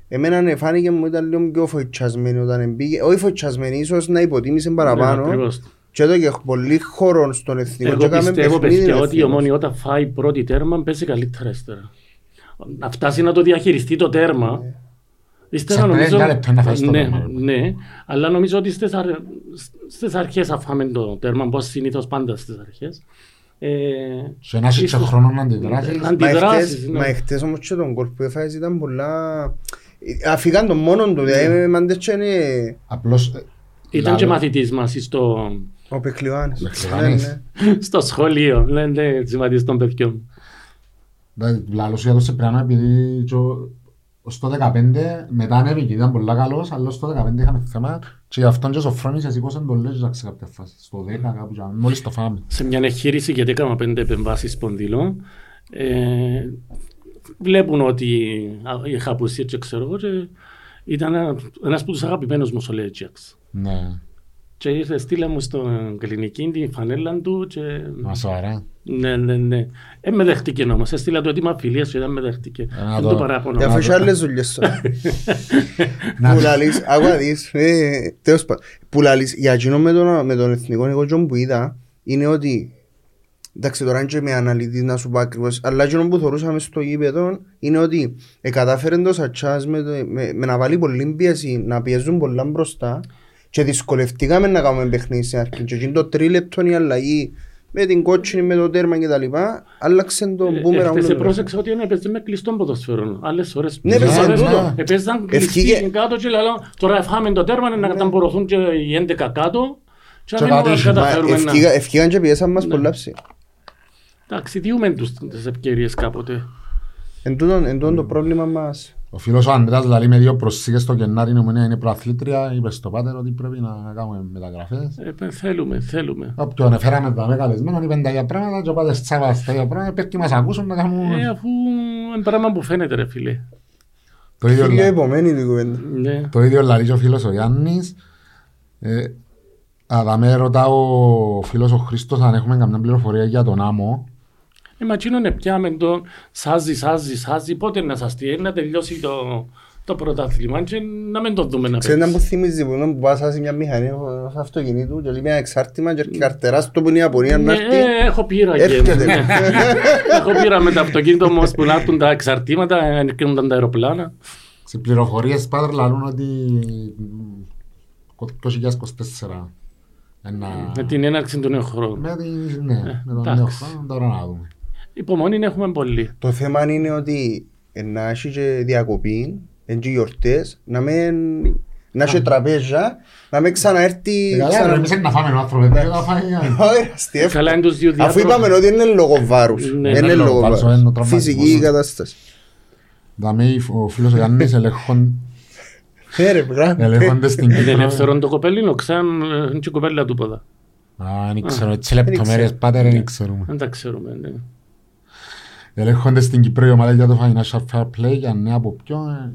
εμένα φάνηκε μου ήταν λίγο πιο φοητσιασμένη όταν μπήκε. Όχι φοητσιασμένη, ίσως να υποτίμησε Ναι, παραπάνω. ακριβώς. Και εδώ και πολύ χώρο στον εθνικό. και Εγώ έκαμε πιστεύω παιχνίδι παιδιά ότι η εθνικός. Ομόνη όταν φάει πρώτη τέρμα παίζει καλύτερα ύστερα. Να φτάσει να το διαχειριστεί το τέρμα. Ύστερα Σαν νομίζω, 50 λεπτά να φας το ναι, τέρμα. ναι, αλλά νομίζω ότι στις, αρ... στις αρχές θα φάμε το τέρμα, πως συνήθως πάντα στις αρχές. Ε, Σε ένα και ίσως- χρόνο να αντιδράσεις. Να Μα αντιδράσεις, εχθές- ναι. Μα εχθές όμως και τον κόλ που έφαγες ήταν πολλά... Αφήκαν τον μόνον του, δηλαδή μάντες και είναι Απλώς... ε, Ήταν και λαλό- μαθητής μας στο, ο Πεχλιωάνης. Πεχλιωάνης. Ναι, ναι. στο σχολείο, ναι, ναι, έτσι μαθητής των παιδιών. Δηλαδή, Λαλό σου για το Σιπριάνο επειδή και ο- ως το 15 μετά ανέβηκε, ήταν πολλά καλός, αλλά ως το 15 είχαμε θέμα και γι' αυτόν και ο Σοφρόνης εσήκωσε τον Λέζαξ σε κάποια φάση. Στο 10 κάπου, και μόλις το φάμε. σε μια εγχείρηση γιατί έκανα πέντε επεμβάσεις σπονδυλό ε, βλέπουν ότι α, είχα απουσία και ξέρω εγώ και ήταν ένα- ένας από τους αγαπημένους μου ο Λέτσιαξ. Ναι, Και ήρθε στείλα μου στην κλινική την φανέλα του και μα σοβαρά. ναι, ναι, ναι. Ε, με δέχτηκε όμως. Έστειλα το αίτημα φιλίας και δεν με δέχτηκε. να Δεν το- το παράπονο. Για Να αφού το- άλλες δουλειές τώρα. [LAUGHS] Να- Που λαλείς, άκου να δεις, ε, τέλος πάντων. Που λαλείς, για εκείνο με τον, με τον εθνικό εγώ τζον που είδα, είναι ότι, εντάξει τώρα είναι και με αναλυτής να σου πω ακριβώς, αλλά εκείνο που θεωρούσαμε στο γήπεδο είναι ότι ε, κατάφερε το Σατσάς με, το- με, με να βάλει πολύ πίεση, να πιέζουν πολλά μπροστά και δυσκολευτήκαμε να κάνουμε παιχνίδι στην αρχή και εκείνο το τρίλεπτο η αλλαγή με την κότσινη, με το τέρμα και τα λοιπά, άλλαξε τον Ε, μπούμερα Χτες μου. πρόσεξα ότι έπαιζε με κλειστό ποδοσφαίρο. Άλλες φορές Ναι, παίζαν Άλλες τούτο. φορές Έπαιζαν κλειστοί Ευχήγε- κάτω και λέω τώρα εφάμε το τέρμα να καταμπορωθούν και οι 11 κάτω και Και να μην πατήσουν. Μα καταφέρουμε να... ευκήγα- ευκήγαν και πιέσαν μας πολλά ψη. Εντάξει, διούμε τους τις ευκαιρίες κάποτε. Εν τούτον, εν τούτον το πρόβλημα μας. Ο φίλος ο Ανδρέας λέει με δύο προσήκες στο Γενάρη η Ομονία είναι προαθλήτρια. Είπε στο πάτερ ότι πρέπει να κάνουμε μεταγραφές. Ε, θέλουμε, θέλουμε. Όποιον έφεραμε τα με καλεσμένο είπαν τα ίδια πράγματα και ο πάτες τσάβας τα ίδια πράγματα. Πρέπει και μας ακούσουν να κάνουμε... Ε, αφού είναι πράγμα που φαίνεται ρε φίλε. Το ίδιο, Φίλε λα- επομένη την κουβέντα. Ναι. το ίδιο λέει και ο φίλος ο Γιάννης. Ε, Αδαμέ ρωτά ο φίλος ο Χρήστος αν έχουμε καμιά πληροφορία για τον άμμο. Ε, μα εκείνον πιάμε τον σάζει, σάζει, σάζει, πότε να σας τι, να τελειώσει το, το πρωτάθλημα και να μην το δούμε να Ξέρετε παίξει. που θυμίζει που είναι που πας σε μια μηχανή ο- σε αυτοκινήτου και λέει μια εξάρτημα και καρτεράς το που είναι η Ιαπωνία να Ναι, έρθει. ε, έχω πείρα και Έρχεται. ναι. [LAUGHS] Έχω πείρα με το αυτοκίνητο όμως που να έρθουν τα εξαρτήματα, να έρχονταν τα αεροπλάνα. Σε πληροφορίες πάτερ λαλούν ότι το 2024 ένα... Με την έναρξη του νέου χρόνου. Με τη- ναι, με τον εντάξει. νέο χρόνο τώρα να δούμε. Υπομονή έχουμε πολύ. Το θέμα είναι ότι ε, να έχει και διακοπή, εν και γιορτές, να μην... Να έχει τραπέζια, να μην ξαναέρθει... Ε, Καλά, ξανα- ρε, εμείς να φάμε τον άνθρωπο, δεν θα φάει ένα. [LAUGHS] Όχι, αστείο. Καλά είναι τους δύο Αφού διάτροφους. είπαμε ότι είναι λόγω βάρους. Ναι, Δεν είναι είναι λόγω λόγω βάρους, είναι ο βάρους. τραυματισμός. Φυσική κατάσταση. Δαμε ο φίλος ο Γιάννης ελέγχον- Ε, ρε, πράγμα. ελέγχοντες στην Είναι Κύπρο. ελεύθερο το κοπέλινο, ξαν είναι και κοπέλα του ποδά. Α, δεν ξέρω, έτσι λεπτομέρειες πάτερ δεν ξέρουμε. Δεν τα ξέρουμε. ναι. Ελέγχοντες στην Κύπρο η ομάδα για το Financial Fair Play για νέα από ποιον ε,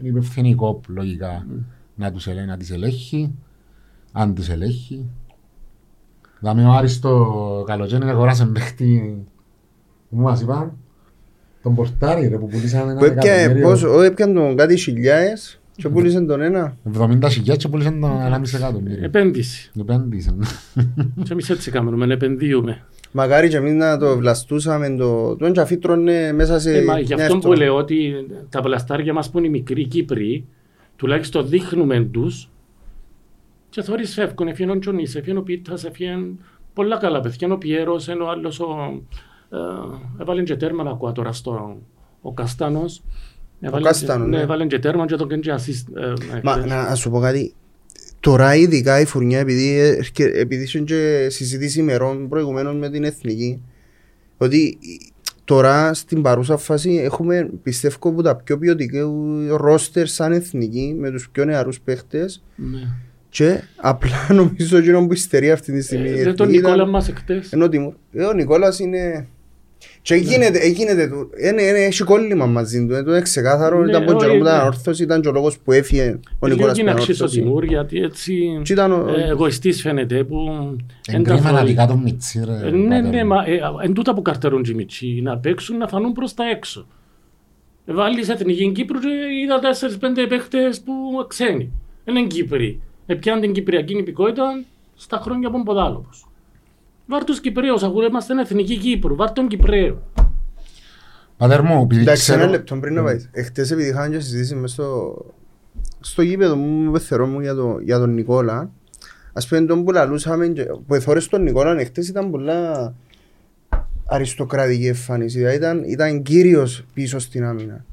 είναι υπευθύνη η κόπ λογικά να τους ελέγχει, να τις ελέγχει αν τους ελέγχει Δάμε ο Άρης το καλοκαίρι αγοράσαν παίχτη που μας είπαν τον Πορτάρι ρε που πουλήσαν ένα Που έπια- εκατομμύριο πώς- όχι, έπιαν τον κάτι χιλιάες και πούλησαν τον ένα. 70 χιλιάδες και πουλήσαν τον 1,5 εκατομμύριο Επένδυση. Επένδυσαν Και εμείς έτσι κάνουμε, επενδύουμε. Μακάρι και εμείς να το βλαστούσαμε το... Τον τζαφί τρώνε μέσα σε Ε, μα γι' μια αυτό που εβδομάδα. λέω ότι τα πλαστάρια μας που είναι οι μικροί Κύπροι, τουλάχιστον δείχνουμε τους και θωρείς φεύγουν, έφυγαν ο Τζονής, έφυγαν ο Πίτας, έφυγαν πολλά καλά παιδιά, ο Πιέρος, ενώ ο άλλος ο, ε, έβαλε και τέρμα να ακούω τώρα στο, ο Καστάνος. Έβαλε και- Καστάνος, ναι. Ναι, έβαλε και τέρμα και τον κάνει και assist. ε, Μα χθες. να σου πω κάτι. Τώρα ειδικά η φουρνιά επειδή, έρχε- επειδή είχε και συζήτηση ημερών προηγουμένως με την εθνική ότι τώρα στην παρούσα φάση έχουμε πιστεύω από τα πιο ποιοτικά ρόστερ σαν εθνική με τους πιο νεαρούς παίχτες Ναι. και απλά νομίζω ότι είναι που υστερεί αυτή τη στιγμή. η Ε, τον εθνική ήταν- Νικόλα μας εκτές. Ενώ Τιμούρ. Ε, ο Νικόλας είναι... Και γίνεται, γίνεται του. Είναι, είναι, έχει κόλλημα μαζί του. Ε, Το είναι ξεκάθαρο. Ναι, ήταν από τον καιρό όχι, που ήταν ναι. ανόρθωση, ήταν και ο λόγος που έφυγε ο Λίγο Νικόλας που είναι ήταν αξίες ο ανόρθωση. Τιμούρ γιατί έτσι Και ήταν ο- ε, εγωιστής φαίνεται που Εν τα κρίμα να φορεί. πει κάτω μιτσί ρε Ε, Ναι, πάτερ ναι, μου. μα ε, εν τούτα που καρτερούν οι μητσοί, να παίξουν, να φανούν προς τα έξω. Ε, Βάλεις εθνική Κύπρου και είδα 4-5 παίχτες που ξένοι. Δεν είναι Κύπροι. Ε, πιάνουν την Κυπριακή υπηκότητα στα χρόνια που είναι ποδάλωπος. Βάρ' τους Κυπρέους, αφού είμαστε εθνική Κύπρου, βάρ' τον Κυπρέο. Πάτερ μου, επειδή Εντάξει, ένα ξέρω λεπτό πριν να πάει. Εχθές επειδή είχαμε και συζήτηση μες στο, στο γήπεδο μου με πεθερό μου για, το, για τον Νικόλα. Ας πούμε τον που λαλούσαμε και που εθώρες τον Νικόλα εχθές ήταν πολλά αριστοκρατική εμφάνιση. Δηλαδή ήταν, ήταν κύριος πίσω στην άμυνα.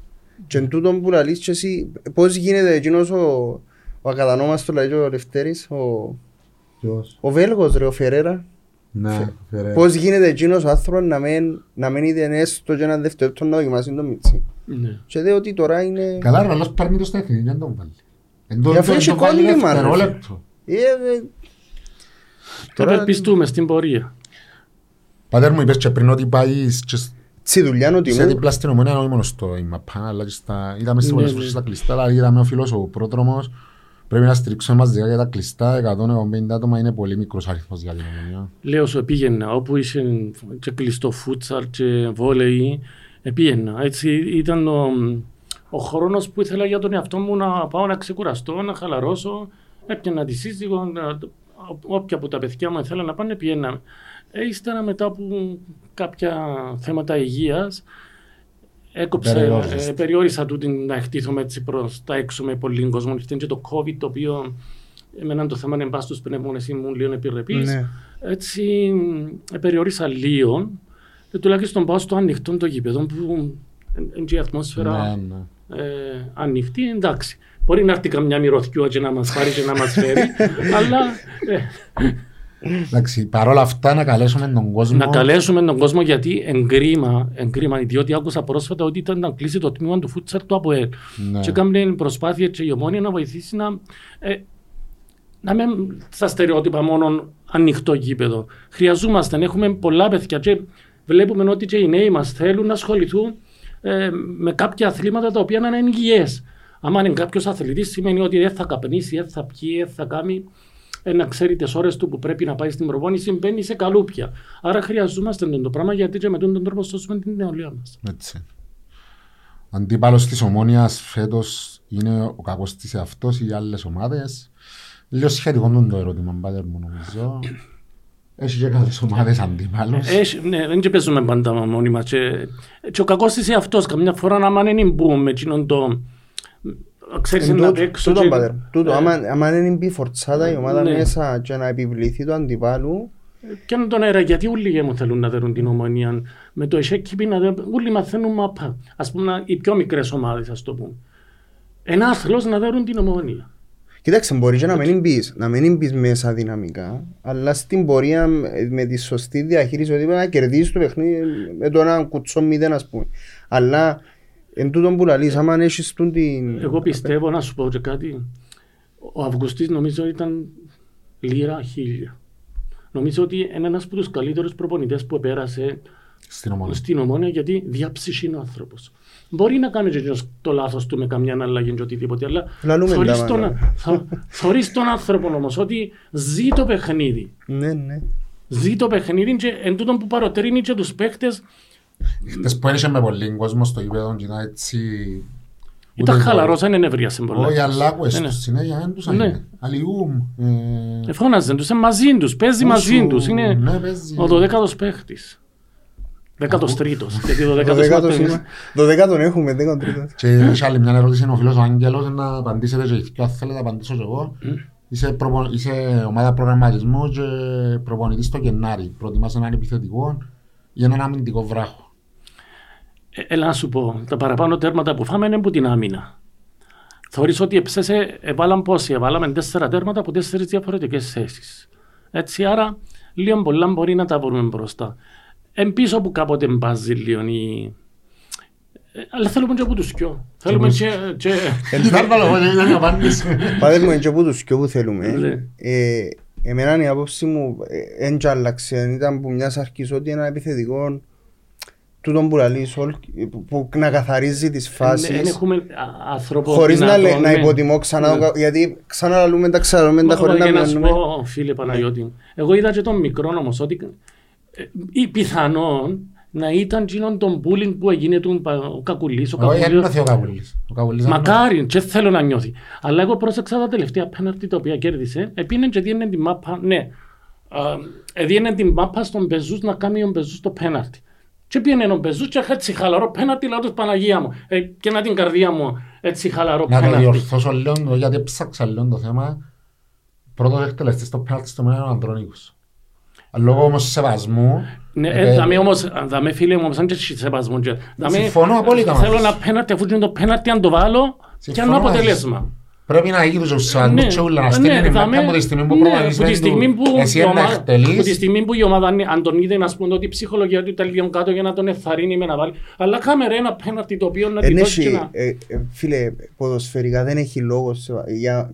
Και εν τούτον που λαλείς και εσύ πώς γίνεται εκείνος ο, ο ακατανόμαστος δηλαδή ο Λευτέρης, ο, Ποιος; ο Βέλγος ρε, ο Φερέρα. Ναι, φερέ. Πώς γίνεται εκείνος ο άνθρωπος να μην, να μην είδε έστω και ένα δευτερόλεπτο να δοκιμάσει το μίτσι. Ναι. Και δε ότι τώρα είναι... Καλά ρε, άλλος παίρνει το στα εθνική, δεν τον βάλει. Εν τω- Για αφού εν έχει το βάλει κόλλημα, ρε. δευτερόλεπτο. Ε, ε, Τώρα- Ευελπιστούμε στην πορεία. Πάτερ μου είπες και πριν ότι πάεις και σ- Στη δουλειά είναι ο σε Τιμούρ. δίπλα στην ομονία, όχι μόνο στο ΙΜΑΠΑ, αλλά και στα... Είδαμε στις Ναι, πολλές ναι. φορές στα κλειστά, αλλά είδαμε ο φίλος ο πρόδρομος. Πρέπει να στηρίξουμε μας για τα κλειστά, 150 άτομα είναι πολύ μικρός αριθμός για την ομονία. Λέω σου πήγαινα όπου είχε και κλειστό φούτσαλ και βόλεϊ, πήγαινα. Έτσι ήταν ο, ο χρόνος που ήθελα για τον εαυτό μου να πάω να ξεκουραστώ, να χαλαρώσω. Έπιανα τη σύζυγο, να- όποια από τα παιδιά μου ήθελα να πάνε, πήγαινα. Ε, ύστερα μετά από κάποια θέματα υγείας, έκοψε, Περιόρισες. ε, περιόρισα τούτη να εκτίθομαι έτσι προς τα έξω με πολύ κόσμο. Ήρθε και το COVID το οποίο εμένα το θέμα είναι μπας στους πνεύμονες ήμουν λίγο επιρρεπής. Ναι. Έτσι ε, περιόρισα λίγο και τουλάχιστον πάω στο ανοιχτό το γήπεδο που είναι και η ατμόσφαιρα Ναι, ναι. ε, ανοιχτή, εντάξει. Μπορεί να έρθει καμιά μυρωθιό και να μας πάρει και να μας φέρει, [LAUGHS] αλλά ε, Εντάξει, παρόλα αυτά να καλέσουμε τον κόσμο. Να καλέσουμε τον κόσμο γιατί εγκρίμα, εγκρίμα διότι άκουσα πρόσφατα ότι ήταν να κλείσει το τμήμα του φούτσαρ του ΑΠΟΕΛ. Ναι. Και έκανε προσπάθεια και η ομόνια να βοηθήσει να, ε, να μην στα στερεότυπα μόνο ανοιχτό γήπεδο. Χρειαζόμαστε, έχουμε πολλά παιδιά και βλέπουμε ότι και οι νέοι μας θέλουν να ασχοληθούν ε, με κάποια αθλήματα τα οποία να είναι υγιές. Αν είναι κάποιος αθλητής, σημαίνει ότι δεν θα καπνίσει, δεν θα πιει, δεν θα κάνει ε, να ξέρεις τις ώρες του που πρέπει να πάει στην προπόνηση, μπαίνει σε καλούπια. Άρα χρειαζόμαστε τον το πράγμα γιατί και με τον τρόπο σώσουμε την νεολαία μας. Έτσι. Ο αντίπαλος της Ομόνιας φέτος είναι ο κακός της εαυτός ή οι άλλες ομάδες. Λίγο σχετικό είναι το ερώτημα, πάτερ μου νομίζω. Έχει και καλές ομάδες αντίπαλος. Έχει, ναι, δεν και παίζουμε πάντα μόνοι μας. Και, και ο κακός της είναι αυτός. Καμιά φορά να μην είναι μπούμ με εκείνον το... Ξέρεις Εν να τούτο- παίξω τούτο, και- πατέρ. Τούτο, Ε, άμα- άμα δεν είναι μπει φορτσάτα η ομάδα Ναι. μέσα και να επιβληθεί το αντιπάλου, Και τον αέρα, γιατί όλοι οι μου θέλουν να δέρουν την ομονία με το εσέκυπη να δέρουν, όλοι μαθαίνουν μαπά. Ας πούμε οι πιο μικρές ομάδες, ας το πούμε. Ένα άθλος να δέρουν την ομονία. Κοίταξε, μπορεί και να μην μπεις, να μην μπεις μέσα δυναμικά, αλλά στην πορεία ε, με τη σωστή διαχείριση ότι πρέπει να κερδίσεις το παιχνίδι με το ένα κουτσό μηδέν ας πούμε. Αλλά εν τούτον που λαλείς, άμα έχεις τούν την... Εγώ πιστεύω να σου πω και κάτι. Ο Αυγουστής νομίζω ήταν λίρα χίλια. Νομίζω ότι είναι ένας από τους καλύτερους προπονητές που πέρασε Στην Ομόνια. στην ομόνια γιατί διαψυχή είναι ο άνθρωπος. Μπορεί να κάνει και εκείνος το λάθος του με καμιά αλλαγή και οτιδήποτε, αλλά Λαλούμε θωρείς τα τον, μάνα. θω- θωρείς τον άνθρωπο όμως ότι ζει το παιχνίδι. Ναι, ναι. Ζει το παιχνίδι και εν τούτον που παροτρύνει και τους παίχτες Χτες που ένιξε με πολύ κόσμος στο γήπεδο και ήταν έτσι... ήταν ούτε- χαλαρός, δεν ενευρίασε πολλά. Όχι, αλλά άκουες Ναι, ναι. τους συνέχεια, δεν τους Ναι. έγινε. Αλλιούμ. ε, Εφώναζε τους, είναι μαζί τους, παίζει Όσο- μαζί τους. Είναι ναι, παίζει. ο δωδέκατος παίχτης. Δέκατος τρίτος. Γιατί Το δωδέκατος δεκάτο μαθαίνεις. είναι- Το δεκάτον έχουμε, δέκατον τρίτον. Και έχει άλλη μια ερώτηση, είναι ο φίλος ο Άγγελος, να απαντήσετε και οι δυο, αν θέλετε να απαντήσω και εγώ. Είσαι, προπο... είσαι ομάδα προγραμματισμού και προπονητής στο Γενάρη. Προτιμάς έναν επιθετικό ή έναν αμυντικό βράχο. Ε, Έλα να σου πω, τα παραπάνω τέρματα που φάμε είναι από την άμυνα. Θεωρείς ότι έψασε, έβαλαν πόσοι, έβαλαμε τέσσερα τέρματα από τέσσερις διαφορετικές θέσεις. Έτσι, άρα λίγο πολλά μπορεί να τα βρούμε μπροστά. Εν πίσω που κάποτε μπάζει λίγο η... Ε, Αλλά θέλουμε και από τους δυο. Θέλουμε τους- και... και... Ήταν καλό, δεν ήταν η απάντηση. Πάτε μου και από τους πιο που θέλουμε. Ναι. Ε, Εμένα η άποψη μου δεν άλλαξε. Ήταν που μιας αρχής ότι ένα επιθετικό τούτον που λαλείς, όλ- που- που να καθαρίζει τις Δεν φάσεις έχουμε α- άνθρωπο χωρίς να, λέ- δυνατόν, να ναι. υποτιμώ ξανά, Ναι. γιατί ξαναλαλούμε τα ξαλούμε τα Μα, χωρίς να για να σου μένουμε. πω, φίλε Παναγιώτη, εγώ είδα και τον μικρό όμως ότι ε, ή πιθανόν να ήταν εκείνον τον bullying που έγινε του πα- ο Κακουλής, ο Όχι, δεν Κακουλής. νιώθει ο Καβούλης. Ο Καβούλης δεν Μακάρι, και θέλω να νιώθει. Αλλά εγώ πρόσεξα τα τελευταία πέναρτη τα οποία κέρδισε. Επίνε και διένε την μάπα, ναι. Ε, διένε την μάπα στον Πεζούς να κάνει τον Πεζούς το πέναρτη. Και πήγαινε ο Πεζούς και έτσι χαλαρό πέναρτη, λέω τους Παναγία μου. Ε, και να την καρδιά μου έτσι χαλαρό Να το πέναρτη. διορθώσω λίγο, γιατί ψάξα λίγο το θέμα. Πρώτος εκτελεστής στο πέναλτι στο μέλλον είναι ο Αντρόνικος. Λόγω όμως σεβασμού... Ναι, ε, ε, δαμε όμως, δαμε φίλε μου, όμως αν και εσύ σεβασμό και δαμε- Συμφωνώ απόλυτα μαζί Θέλω σου. να πέναρτι, αφού είναι το πέναρτι αν το βάλω και αν Συμφωνώ μαζί αποτελέσμα. Πρέπει να γίνει τους σεβασμούς Ναι, και όλα να ναι, στέλνει δαμε- μάπια από τη στιγμή που ναι, προγραμματισμένοι από τη στιγμή του. που Εσύ η να ομάδα- Από τη εκτελείς. στιγμή που η ομάδα, αν- αν τον είδε, να πούμε ότι η ψυχολογία του ήταν λίγο κάτω για να τον εθαρρύνει με να βάλει. Αλλά κάμε ρε ένα πέναρτι το οποίο να Εν τη δώσει και έχει, να... ε, ε, φίλε, ποδοσφαιρικά δεν έχει λόγο σεβα- για...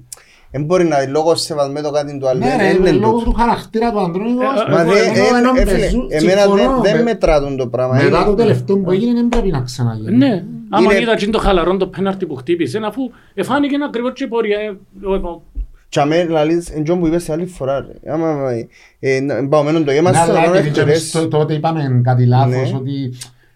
Δεν μπορεί να είναι λόγο σεβασμένο κάτι του άλλου. Ναι Δεν ρε, είναι είναι λόγω τούτο. του χαρακτήρα του Αντρόνικος. Ε, Μα εγώ- δε- εγώ εν- έναν ε, φίλε, πεζού- εμένα συμφωνώ, δεν- δεν με- μετράτουν το πράγμα. Μετά Είναι- το τελευταίο που έγινε δεν πρέπει να ξαναγίνει. Ναι, άμα Είναι- είδα και το χαλαρό το πέναρτι που χτύπησε, αφού εφάνηκε ακριβώς και η πορεία. ε, εγώ- Και αμέ λαλείς, εν τζον που είπες άλλη φορά ρε. Άμα ε, να- παωμένον το γέμα Ναι, στο αλλά να επειδή και εμείς εκτελέσει. το- τότε είπαμε κάτι λάθος, Ναι. ότι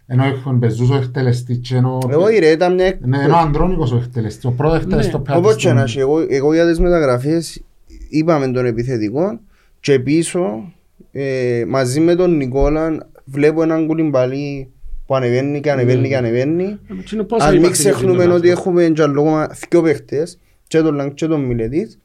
ενώ έχουν πεζούς ο εκτελεστής και ενώ... Εγώ ρε, ήταν μια... Ναι, ενώ ο Αντρόνικος ο εκτελεστής, ο πρώτος εκτελεστής στο πέναλτι Όπως και στο- να έχει, εγώ, εγώ για τις μεταγραφές είπαμε τον επιθετικό και πίσω ε, μαζί με τον Νικόλα βλέπω έναν κουλιμπαλί που ανεβαίνει και ανεβαίνει και ανεβαίνει. ε, τι είναι πόσα Αν μην υπάρχει για ξεχνούμε τον ότι άνθρωπο. έχουμε και ακόμα δυο παίχτες και τον Λαγκ και τον Μιλετής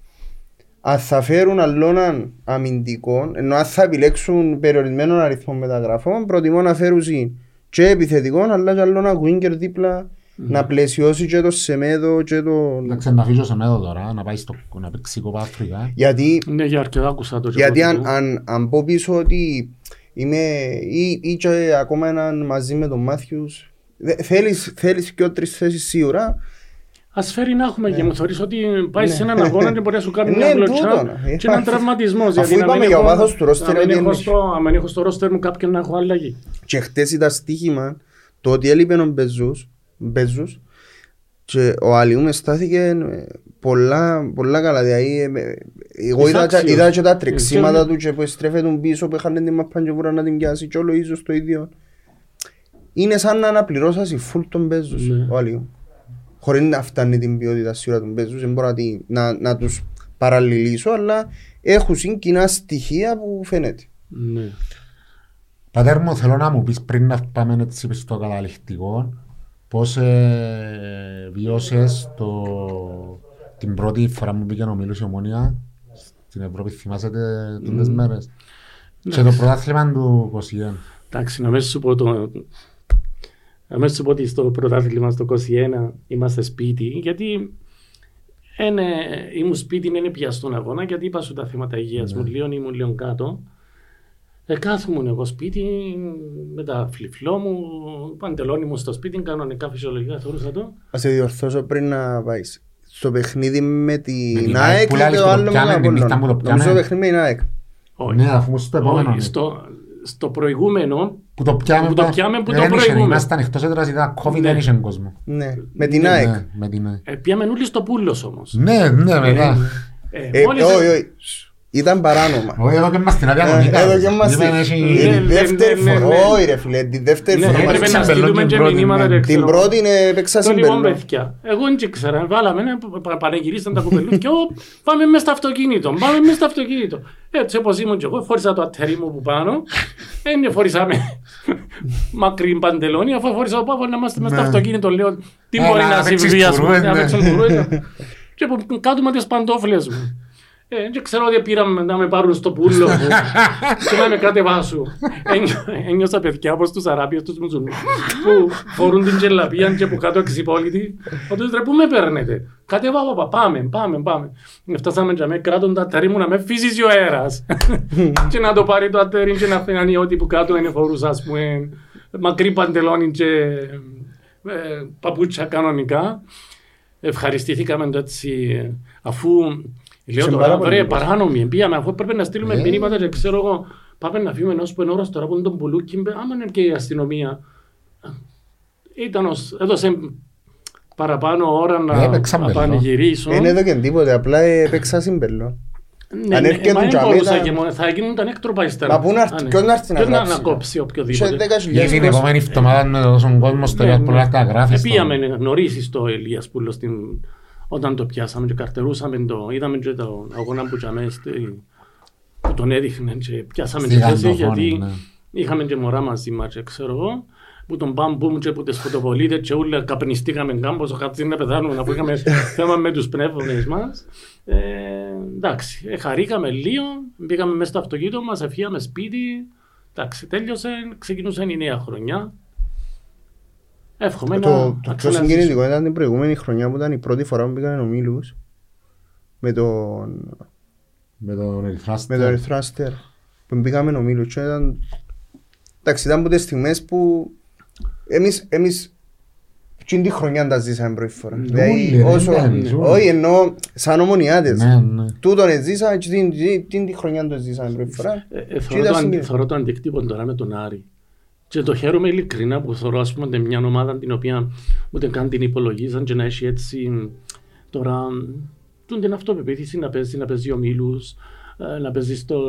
αν θα φέρουν αλλόναν αμυντικών ενώ αν θα επιλέξουν περιορισμένο αριθμό μεταγραφών προτιμώ να φέρουν συν και επιθετικών αλλά και αλλόνα winger δίπλα να πλαισιώσει και το Σεμέδο και το... Εντάξει, να φύγω σε μέδο τώρα, να πάει στο να παίξει κόπα Αφρικά. Γιατί, Ναι, για αρκετά άκουσα το. και γιατί από αν, το- αν, αν πω πίσω ότι είμαι ή, ή και ακόμα έναν μαζί με τον Μάθιους δε- θέλεις, θέλεις και τρεις θέσεις σίγουρα Ας φέρει να έχουμε και μου θεωρείς ότι πάει σε έναν αγώνα και μπορεί να σου κάνει Ναι, μια τούτο, γλωτσιά ναι. και έναν τραυματισμός. Αφού Γιατί να είπαμε μην για έχω- βάθος του ρόστερ, να μην ότι έχω είναι- στο- Αν έχω στο ρόστερ μου κάποιον να έχω αλλαγή. και χτες ήταν στοίχημα το ότι έλειπε ο Μπεζούς, Μπεζούς και ο Αλιούμ στάθηκε ε, πολλά, πολλά καλά. Δηλαδή, ε, ε, εγώ είδα, Εισάξιος. είδα και τα τρεξίματα Και- του και που στρέφεται τον πίσω που είχαν την μαπάν και μπορούν να την πιάσει και όλο ίσως το ίδιο. Είναι σαν να αναπληρώσασαι φουλ τον Μπεζούς Ναι. ο Αλιούμ. Χωρίς να φτάνει την ποιότητα σίγουρα των Μπεζούς, δεν μπορώ να, τη- να, να τους παραλληλήσω, αλλά έχουν συν κοινά στοιχεία που φαίνεται. Ναι. Πατέρ μου, θέλω να μου πεις πριν να πάμε έτσι στο καταληκτικό πώς ε, βιώσες το, την πρώτη φορά που πήγαινε ο Μίλος η Ομόνια στην Ευρώπη, θυμάσαι τις μέρες; Και το πρωτάθλημα του 21. Εντάξει, να μην σου πω το... Να μην σου πω ότι στο πρωτάθλημα στο 21 είμαστε σπίτι, γιατί είναι, ήμουν σπίτι, δεν πια στον αγώνα, γιατί είπα σου τα θέματα υγείας μου, λίγο ήμουν λίγο κάτω. Ε, κάθομαι εγώ σπίτι με τα φλιφλό μου, παντελόνι μου στο σπίτι, κανονικά φυσιολογικά θεωρούσα το. Α σε διορθώσω πριν να πάεις. Στο παιχνίδι με Με την την ΑΕΚ ΑΕΚ που και λάλης το που το άλλο με πιάμε, τον την νύχτα Απόλλωνα. που το Νομίζω το πιάμε. παιχνίδι με την ΑΕΚ. Όχι. Ναι, αφού στο επόμενο. Όχι, στο, στο προηγούμενο, Που το πιάμε, που το πιάμε, που το δεν είχε, προηγούμε. Ήμασταν εκτός έδρας, ήταν COVID, Ναι. δεν είχε κόσμο. Ναι, με την Ναι, ΑΕΚ. Ναι, με την ΑΕΚ. ε, πιάμε όλοι στο πούλος όμως. Ναι, ναι, μετά. Ε, Ε, μόλις- Όχι, όχι. Ήταν παράνομα. Όχι, εδώ και μας την άδεια Ε, μονίτα. Εδώ και είμαστε. Είπαν, έχει- Ναι, Την ναι, δεύτερη ναι, ναι, φορά. ναι. Όχι ρε φίλε, την δεύτερη Ναι, φορά. έπρεπε Έπαιξε να μπελόν στείλουμε την και πρώτη, μηνύματα. ναι. ρε, Την ξέρω. πρώτη είναι έπαιξα Το λοιπόν, συμπελό. παιδιά, εγώ δεν ξέρα, βάλαμε ένα, πα- πανεγυρίσαν τα κουπελούθια, «Ω, πάμε μέσα στο αυτοκίνητο, πάμε μέσα στο αυτοκίνητο. Έτσι όπως ήμουν και εγώ, φόρησα το ατέρι μου που πάνω, δεν φορήσαμε [LAUGHS] μακρύ παντελόνι, αφού φόρησα το πάπο να είμαστε μέσα στο Ναι. αυτοκίνητο, λέω, τι Ε, μπορεί να να παίξεις συμβεί, ας πούμε, κουρούες, να ναι. παίξω κουρούες. Και από κάτω με τις παντόφλες μου. Ε, δεν ξέρω ότι πήραμε να με πάρουν στο πούλο μου και να με κατεβάσουν. Ένιω- Ένιωσα παιδιά όπως τους Αράπιες, τους Μουσουλμούς που φορούν την τζελαπία και που κάτω εξυπόλυτοι. Ότι ρε πού με παίρνετε; Κατεβά παπα, πάμε, πάμε, πάμε. Φτάσαμε και με κράτον τα ατέρι μου να με φύσιζει ο αέρας. [LAUGHS] και να το πάρει το ατέρι και να φαίνανε ότι που κάτω είναι φορούσα ας πούμε μακρύ παντελόνι και ε, παπούτσια κανονικά. Ευχαριστηθήκαμε το έτσι αφού λέω Σε τώρα πάρα πολύ βρε κόσμο. παράνομοι πήγαμε αφού πρέπει να στείλουμε Ε. μηνύματα και ξέρω εγώ πάμε να φύγουμε ενός που είναι ώρας τώρα που είναι τον Πουλούκι άμα είναι και η αστυνομία ήταν ως, έδωσε παραπάνω ώρα να, Έπαιξαν να μπελό. πανηγυρίσω. Δεν εδώ και τίποτε, απλά έπαιξα συμπελό. Ναι, αν ναι, έρχεται μα δεν τζαμί, μπορούσα θα- και μόνο, θα γίνονταν έκτροπα ύστερα. Μα πού να έρθει, Α, ναι. ποιος να έρθει να Ποιος γράψει. να κόψει Σε οποιοδήποτε. 10 Για χιλιάδες την κόσμο. επόμενη εβδομάδα με τον κόσμο στο Ναι, Real πολλά ναι. τα γράφεις. Ε, Πήγαμε νωρίς στο Ελίας Πούλο στην... όταν το πιάσαμε και καρτερούσαμε το, είδαμε και το αγώνα που τζαμε στη- που τον έδειχνε και πιάσαμε Στη και θέση γαντοφόνη, γιατί ναι. είχαμε και μωρά μαζί μας και ξέρω εγώ που τον μπαμπούμ και που τις φωτοβολίδες και όλα καπνιστήκαμε κάμπος, χατσί να πεθάνουμε αφού είχαμε [LAUGHS] θέμα με τους πνεύμονες μας. Ε, εντάξει, ε, χαρήκαμε λίγο, μπήκαμε μέσα στο αυτοκίνητο μας, εφύγαμε σπίτι, εντάξει, τέλειωσε, ξεκινούσε η νέα χρονιά. Εύχομαι να, Το, να το πιο ξαναζήσω. συγκινητικό ήταν την προηγούμενη χρονιά που ήταν η πρώτη φορά που πήγαμε ο Μίλους με τον Με τον Ερυθράστη. με τον Ερυθρό Αστέρ που πήγαμε ο Μίλους και ήταν εντάξει ήταν από τις στιγμές που εμείς, εμείς εκείνη τη χρονιά τα ζήσαμε πρώτη φορά Όλοι, δηλαδή ρε, όσο, εντάξει, όλοι. όχι εννοώ σαν ομονιάτες Ναι, ναι. τούτον ζήσαμε και την- την- την τη χρονιά το ζήσαμε πρώτη φορά Ε, ε, Και Θεωρώ ήταν το, αντι, συγκινητικό. θεωρώ το αντικτύπο τώρα με τον Άρη. Και το χαίρομαι ειλικρινά που θεωρώ ας πούμε μια ομάδα την οποία ούτε καν την υπολογίζαν και να έχει έτσι τώρα τούν την αυτοπεποίθηση να παίζει, να παίζει ο Μίλους, ε, να παίζει στο,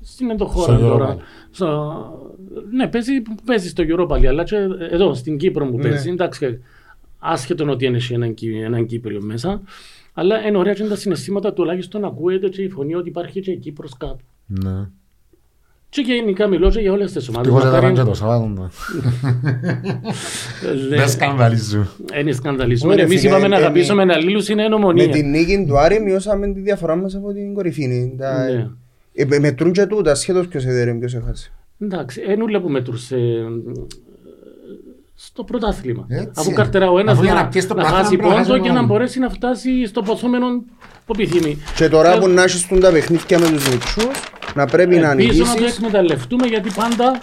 στην ενδοχώρα Στο τώρα. Europa. Στο, ναι, παίζει, παίζει στο Europa League, αλλά και εδώ στην Κύπρο που Ναι. παίζει. Εντάξει, άσχετον ότι είναι έναν, Κύ- έναν Κύπριο μέσα, αλλά είναι ωραία και τα συναισθήματα τουλάχιστον ακούεται και η φωνή ότι υπάρχει και η Κύπρος κάτω. Ναι. Και γενικά μιλώ και για όλες τις ομάδες. Τυχώς Μακάρι- έδωραν και το Σαββάτο. ναι. Ε, Δεν σκανδαλίζουν. Είναι σκανδαλισμό. Ωραία, Εμείς φίλε, είπαμε να ε, αγαπήσουμε ένα λίλους είναι με ενομονία. την νίκη του Άρη μειώσαμε τη διαφορά μας από την κορυφή Τα- Ναι. ε, με- μετρούν και τούτα σχέτως ποιος έδερε ποιος έχασε Εντάξει, ενούλα που μετρούσε. Στο πρωτάθλημα. Έτσι. Αφού καρτερά ο ένας Αφού για να να, πιέσεις το να πρωτάθλημα χάσει πρέπει να πόντο χάσει και ο να άλλος. μπορέσει να φτάσει στο ποσόμενο που επιθυμεί. Και τώρα Ε, που να έχεις τούν τα παιχνίδια με τους μικρούς, να πρέπει να Ελπίζω να το νικήσεις. εκμεταλλευτούμε γιατί πάντα.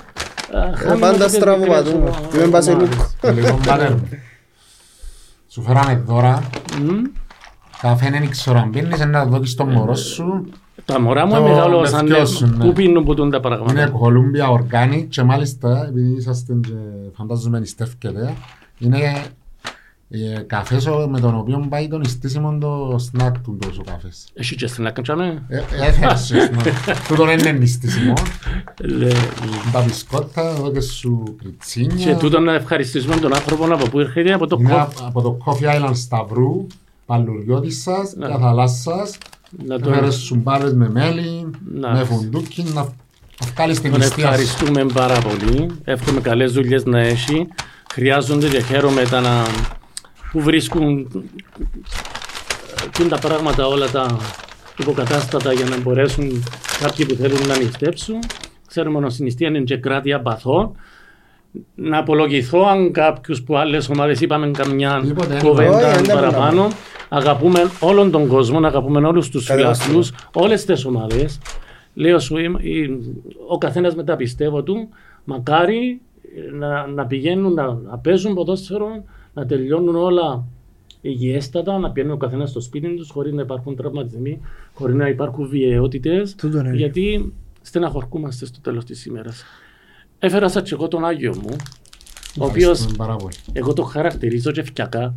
ε, Ε, χάνουμε Πάντα τις στραβοπατούμε. μικρές Είμαι μπασελούκ. ομάδες. Λοιπόν, Πατέρ μου, [LAUGHS] Σου φέραμε δώρα. Μμ. Καφέ δεν ξέρω αν πίνεις, να το δώσεις στο μωρό σου. Τα μωρά μου Το είναι μεγάλωσαν. λευκό σου, ναι. Πού πίνουν που τούν τα Είναι πράγματα. Columbia Organic και μάλιστα, επειδή είσαστε και φαντάζομαι νηστεύκετε, είναι ε, καφές ο- με τον οποίο πάει τον ιστήσιμο το σνακ του τόσο καφές. Έχει και στην άκρη Ε, Έθεσες, [LAUGHS] τούτο δεν είναι νηστήσιμο. Λε- Τα μπισκότα, εδώ και σου Και κριτσίνια. τούτο να ευχαριστήσουμε τον άνθρωπο από πού έρχεται, από το Είναι κόφ. από το Coffee Island Σταυρού, παλουριώτης σας, Ναι. για θαλάσσας. Να τον, Έφερες σουμπάρες με μέλι, Να. με φουντούκι, να να βγάλεις την τον νηστεία σου. ευχαριστούμε πάρα πολύ. Εύχομαι καλές δουλειές να έχει. Χρειάζονται και χαίρομαι τα να... που βρίσκουν και είναι τα πράγματα όλα τα υποκατάστατα για να μπορέσουν κάποιοι που θέλουν να νηστέψουν. Ξέρουμε ότι η νηστεία είναι και κράτη απαθών. Να απολογηθώ αν κάποιους που άλλες ομάδες είπαμε καμιά Τίποτε, Όχι, κουβέντα δεν τα παραπάνω. Αγαπούμε όλον τον κόσμο, αγαπούμε όλους τους Καλά, φιλαθλούς, όλες τις ομάδες. Λέω σου, είμαι- η- ο καθένας με τα πιστεύω του, μακάρι να, να πηγαίνουν να, να παίζουν ποδόσφαιρο, να τελειώνουν όλα υγιέστατα, να πηγαίνουν ο καθένας στο σπίτι τους χωρίς να υπάρχουν τραυματισμοί, χωρίς να υπάρχουν βιαιότητες, Τούτο είναι. γιατί στεναχωρκούμαστε στο τέλος της ημέρας. Έφερα σαν και εγώ τον Άγιο μου, ο οποίος Ευχαριστούμε πάρα πολύ. εγώ το χαρακτηρίζω και φτιακά.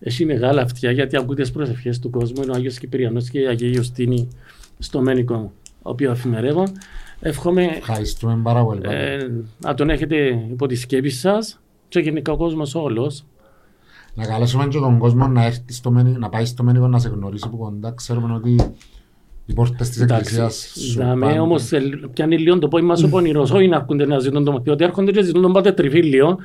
Έχει μεγάλα αυτιά γιατί ακούει τις προσευχές του κόσμου. Είναι ο Άγιος Κυπριανός και η Αγία Ιωστίνη στο Μένικο, ο οποίος αφημερεύω. Εύχομαι Ευχαριστούμε πάρα πολύ. Πατέρ. ε, να τον έχετε υπό τη σκέψη σας και γενικά ο κόσμος όλος. Να καλέσουμε και τον κόσμο να, έρθει στο Μένικο, να πάει στο Μένικο να σε γνωρίσει από κοντά. Ξέρουμε ότι οι πόρτες της εκκλησίας σου Δαμε πάνε. όμως ε, πιάνει λίγο το πόημα σου πονηρός, όχι να έρχονται να ζητούν το διότι έρχονται και ζητούν τον πάτερ τριφύλιο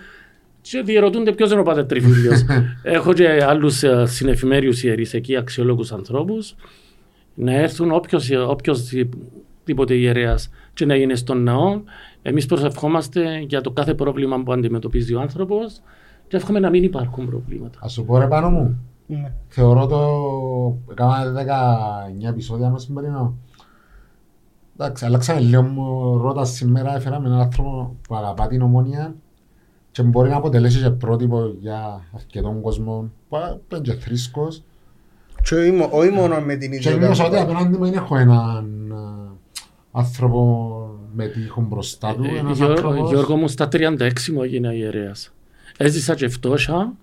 και διερωτούνται ποιος είναι ο πάτερ τριφύλιος. [LAUGHS] Έχω και άλλους ε, συνεφημέριους ιερείς εκεί, αξιολόγους ανθρώπους, να έρθουν όποιος, όποιος τίποτε ιερέας και να είναι στον ναό. Εμείς προσευχόμαστε για το κάθε πρόβλημα που αντιμετωπίζει ο άνθρωπος και εύχομαι να μην υπάρχουν προβλήματα. Ας σου πω ρε πάνω μου. Ναι. Θεωρώ το... Κάναμε 19 επεισόδια μας σημερινό. Εντάξει, αλλάξαμε λίγο μου ρότα σήμερα, έφεραμε έναν άνθρωπο που αγαπά την ομόνια και μπορεί να αποτελέσει και πρότυπο για αρκετόν κόσμο που είναι και θρήσκος. Και όχι μο- όχι μόνο με την Και ίδια νιώσα ότι κάρτα. απέναντι μου δεν έχω έναν α, άνθρωπο με τείχο μπροστά του, Ε, ένας Γιώ- άνθρωπος... Γιώργο μου, στα 36 μου έγινα ιερέας. Έζησα και φτώχεια,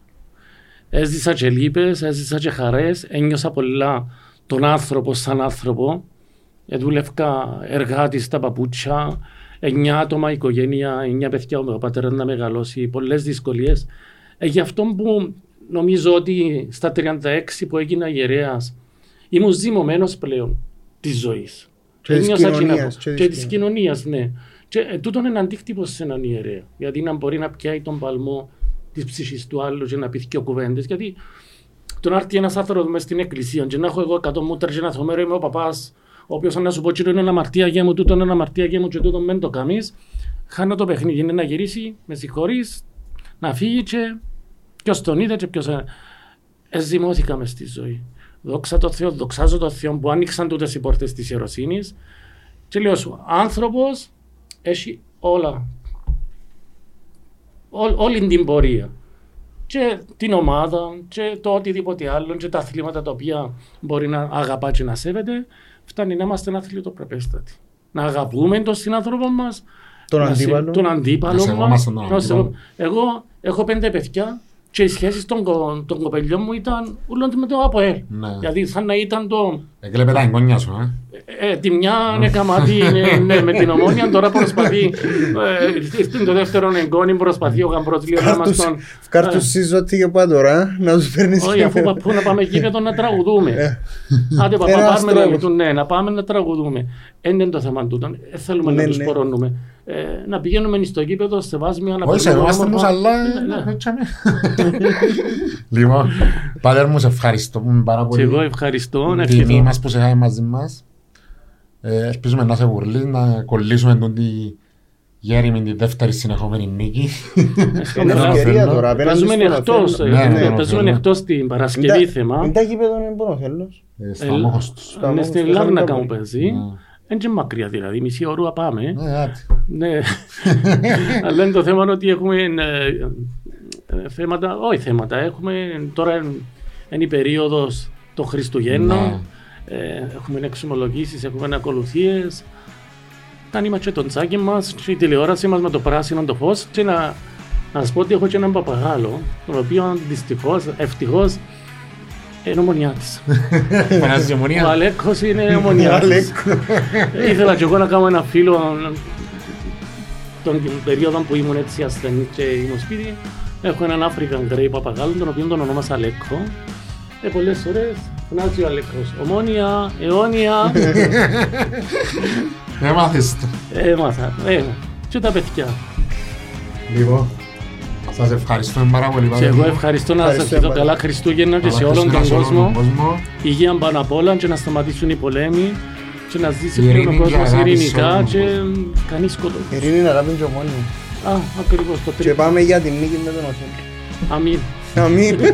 έζησα και λύπες, έζησα και χαρές, ένιωσα πολλά τον άνθρωπο σαν άνθρωπο. Ε, δούλευκα εργάτης στα παπούτσια, εννιά άτομα οικογένεια, εννιά παιδιά ο πατέρας να μεγαλώσει, πολλές δυσκολίες. Ε, γι' αυτό που νομίζω ότι στα 36 που έγινα ιερέας ήμουν ζυμωμένος πλέον της ζωής. Και της Ένιωσα κοινωνίας, να- και της Και της κοινωνίας, ναι. Και ε, τούτον είναι αντίκτυπο σε έναν ιερέα. Γιατί να μπορεί να πιάει τον παλμό της ψυχής του άλλου και να πει και κουβέντες. Γιατί το να έρθει ένας άνθρωπος μέσα στην εκκλησία και να έχω εγώ 100 μούτρα και να θωμέρω είμαι ο παπάς, ο οποίος να σου πω: Τούτο είναι ένα αμαρτία γέμου, τούτο είναι ένα αμαρτία γέμου και τούτο δεν το κάνεις. Χάνω το παιχνίδι. Είναι να γυρίσει, με συγχωρείς, να φύγει και ποιος τον είδε και ποιο. Εζημώθηκα μες στη ζωή. Δόξα τω Θεώ, δοξάζω το Θεό που άνοιξαν τούτες οι πόρτες της ιεροσύνης. Και λέω σου, άνθρωπος έχει όλα. Ό, όλη την πορεία. Και την ομάδα και το οτιδήποτε άλλο και τα αθλήματα τα οποία μπορεί να αγαπά και να σέβεται. Φτάνει να είμαστε ένα αθλητοπρεπέστατοι. Να αγαπούμε τον συνάνθρωπο μας. Τον αντίπαλο. Τον αντίπαλο Να μας. σεβόμαστε τον Να αντίπαλο. σεβο- Εγώ έχω πέντε παιδιά και οι σχέσεις των, κο- των κοπελιών μου ήταν ούλον με το ΑΠΟΕΛ. Ναι. Γιατί σαν να ήταν το, Έκλεπε τα εγγόνια σου, ε. ε, τη μια είναι καμάτι ναι, ναι, με την ομόνια, τώρα προσπαθεί. Ε, ήρθε το δεύτερο εγγόνι, προσπαθεί ο Γαμπρός λίγο να μας τον. Φκάρ τους σύζωτη και πάντορα, να τους παίρνεις Όχι, αφού πα- πού να πάμε γήπεδο να τραγουδούμε. Άντε παπά, Ένα πάμε αστρόλο. να, ναι, να πάμε να τραγουδούμε. Δεν είναι το θέμα τούτο. Δεν θέλουμε Ναι, να τους ναι. πορώνουμε. Ε, να πηγαίνουμε στο γήπεδο, σε βάσμια, να Όχι, περνούμε σεβόμαστε τους, όμορφα. αλλά... Ναι, ναι. ε, έτσι, ναι. Λοιπόν, Πατέρ μου, σε ευχαριστούμε πάρα Και πολύ. εγώ ευχαριστώ. να Τιμή ευχηθώ. μας που σε είχαμε μαζί μας. Ε, ελπίζουμε να σε βουρλείς, να κολλήσουμε τον τη Γέριμη τη δεύτερη συνεχόμενη νίκη. Στην Είναι Ελλάδα ευκαιρία Οθέλο. τώρα. απέναντι Παίζουμε στον εκτός, Οθέλο. Ναι, ναι, ε, ναι, παίζουμε ναι. εκτός την Παρασκευή Είναι θέμα. τα γήπεδο είναι πόνο θέλος. Ε, Στα Ε, μόχος τους. Στα Είναι μόχος στην του Λάρνακα Σανταπόλ. μου παίζει. Δεν είναι μακριά δηλαδή, μισή ώρα πάμε. Ναι, άτι. Ναι. [LAUGHS] Αλλά είναι το θέμα ότι έχουμε ε, ε, θέματα, όχι θέματα, έχουμε τώρα είναι η περίοδος των Χριστουγέννων, ε, έχουμε εξομολογήσεις, έχουμε ακολουθίες. Κάνουμε και τον τσάκι μας και η τηλεόραση μας με το πράσινο το φως και να, να σας πω ότι έχω και έναν παπαγάλο, τον οποίο δυστυχώς, ευτυχώς, είναι ομονιάτης. Φανάζει η Ο ομονία. [LAUGHS] Αλέκος είναι ομονιάτης. Ήθελα και εγώ να κάνω ένα φίλο τον περίοδο που ήμουν έτσι ασθενή και ήμουν σπίτι. Έχω έναν African Grey παπαγάλο, τον οποίο τον ονόμασα Αλέκο. Ε, πολλές ώρες φωνάζει ο Αλέκος. Ομόνια, αιώνια, Έμαθες το. έμαθα. Ε, και τα παιδιά. Λοιπόν, σας ευχαριστούμε πάρα πολύ. Και εγώ Παπαδάκη. ευχαριστώ να σας Ευχαριστώ ευχηθώ πάρα καλά Χριστούγεννα και σε Καλά όλον τον Χριστούγεννα σε όλον κόσμο. Υγεία πάνω απ' όλα και να σταματήσουν οι πολέμοι και να ζήσει Ειρήνη πλέον ο και κόσμος αγάπη σε ειρηνικά όλον τον και κόσμο. κανείς σκοτώ. Ειρήνη να λάβει και ομόνια. Α, ακριβώς το Και τρίτο. πάμε για την νίκη με τον Οθέλο. Αμήν. Αμήν. [LAUGHS]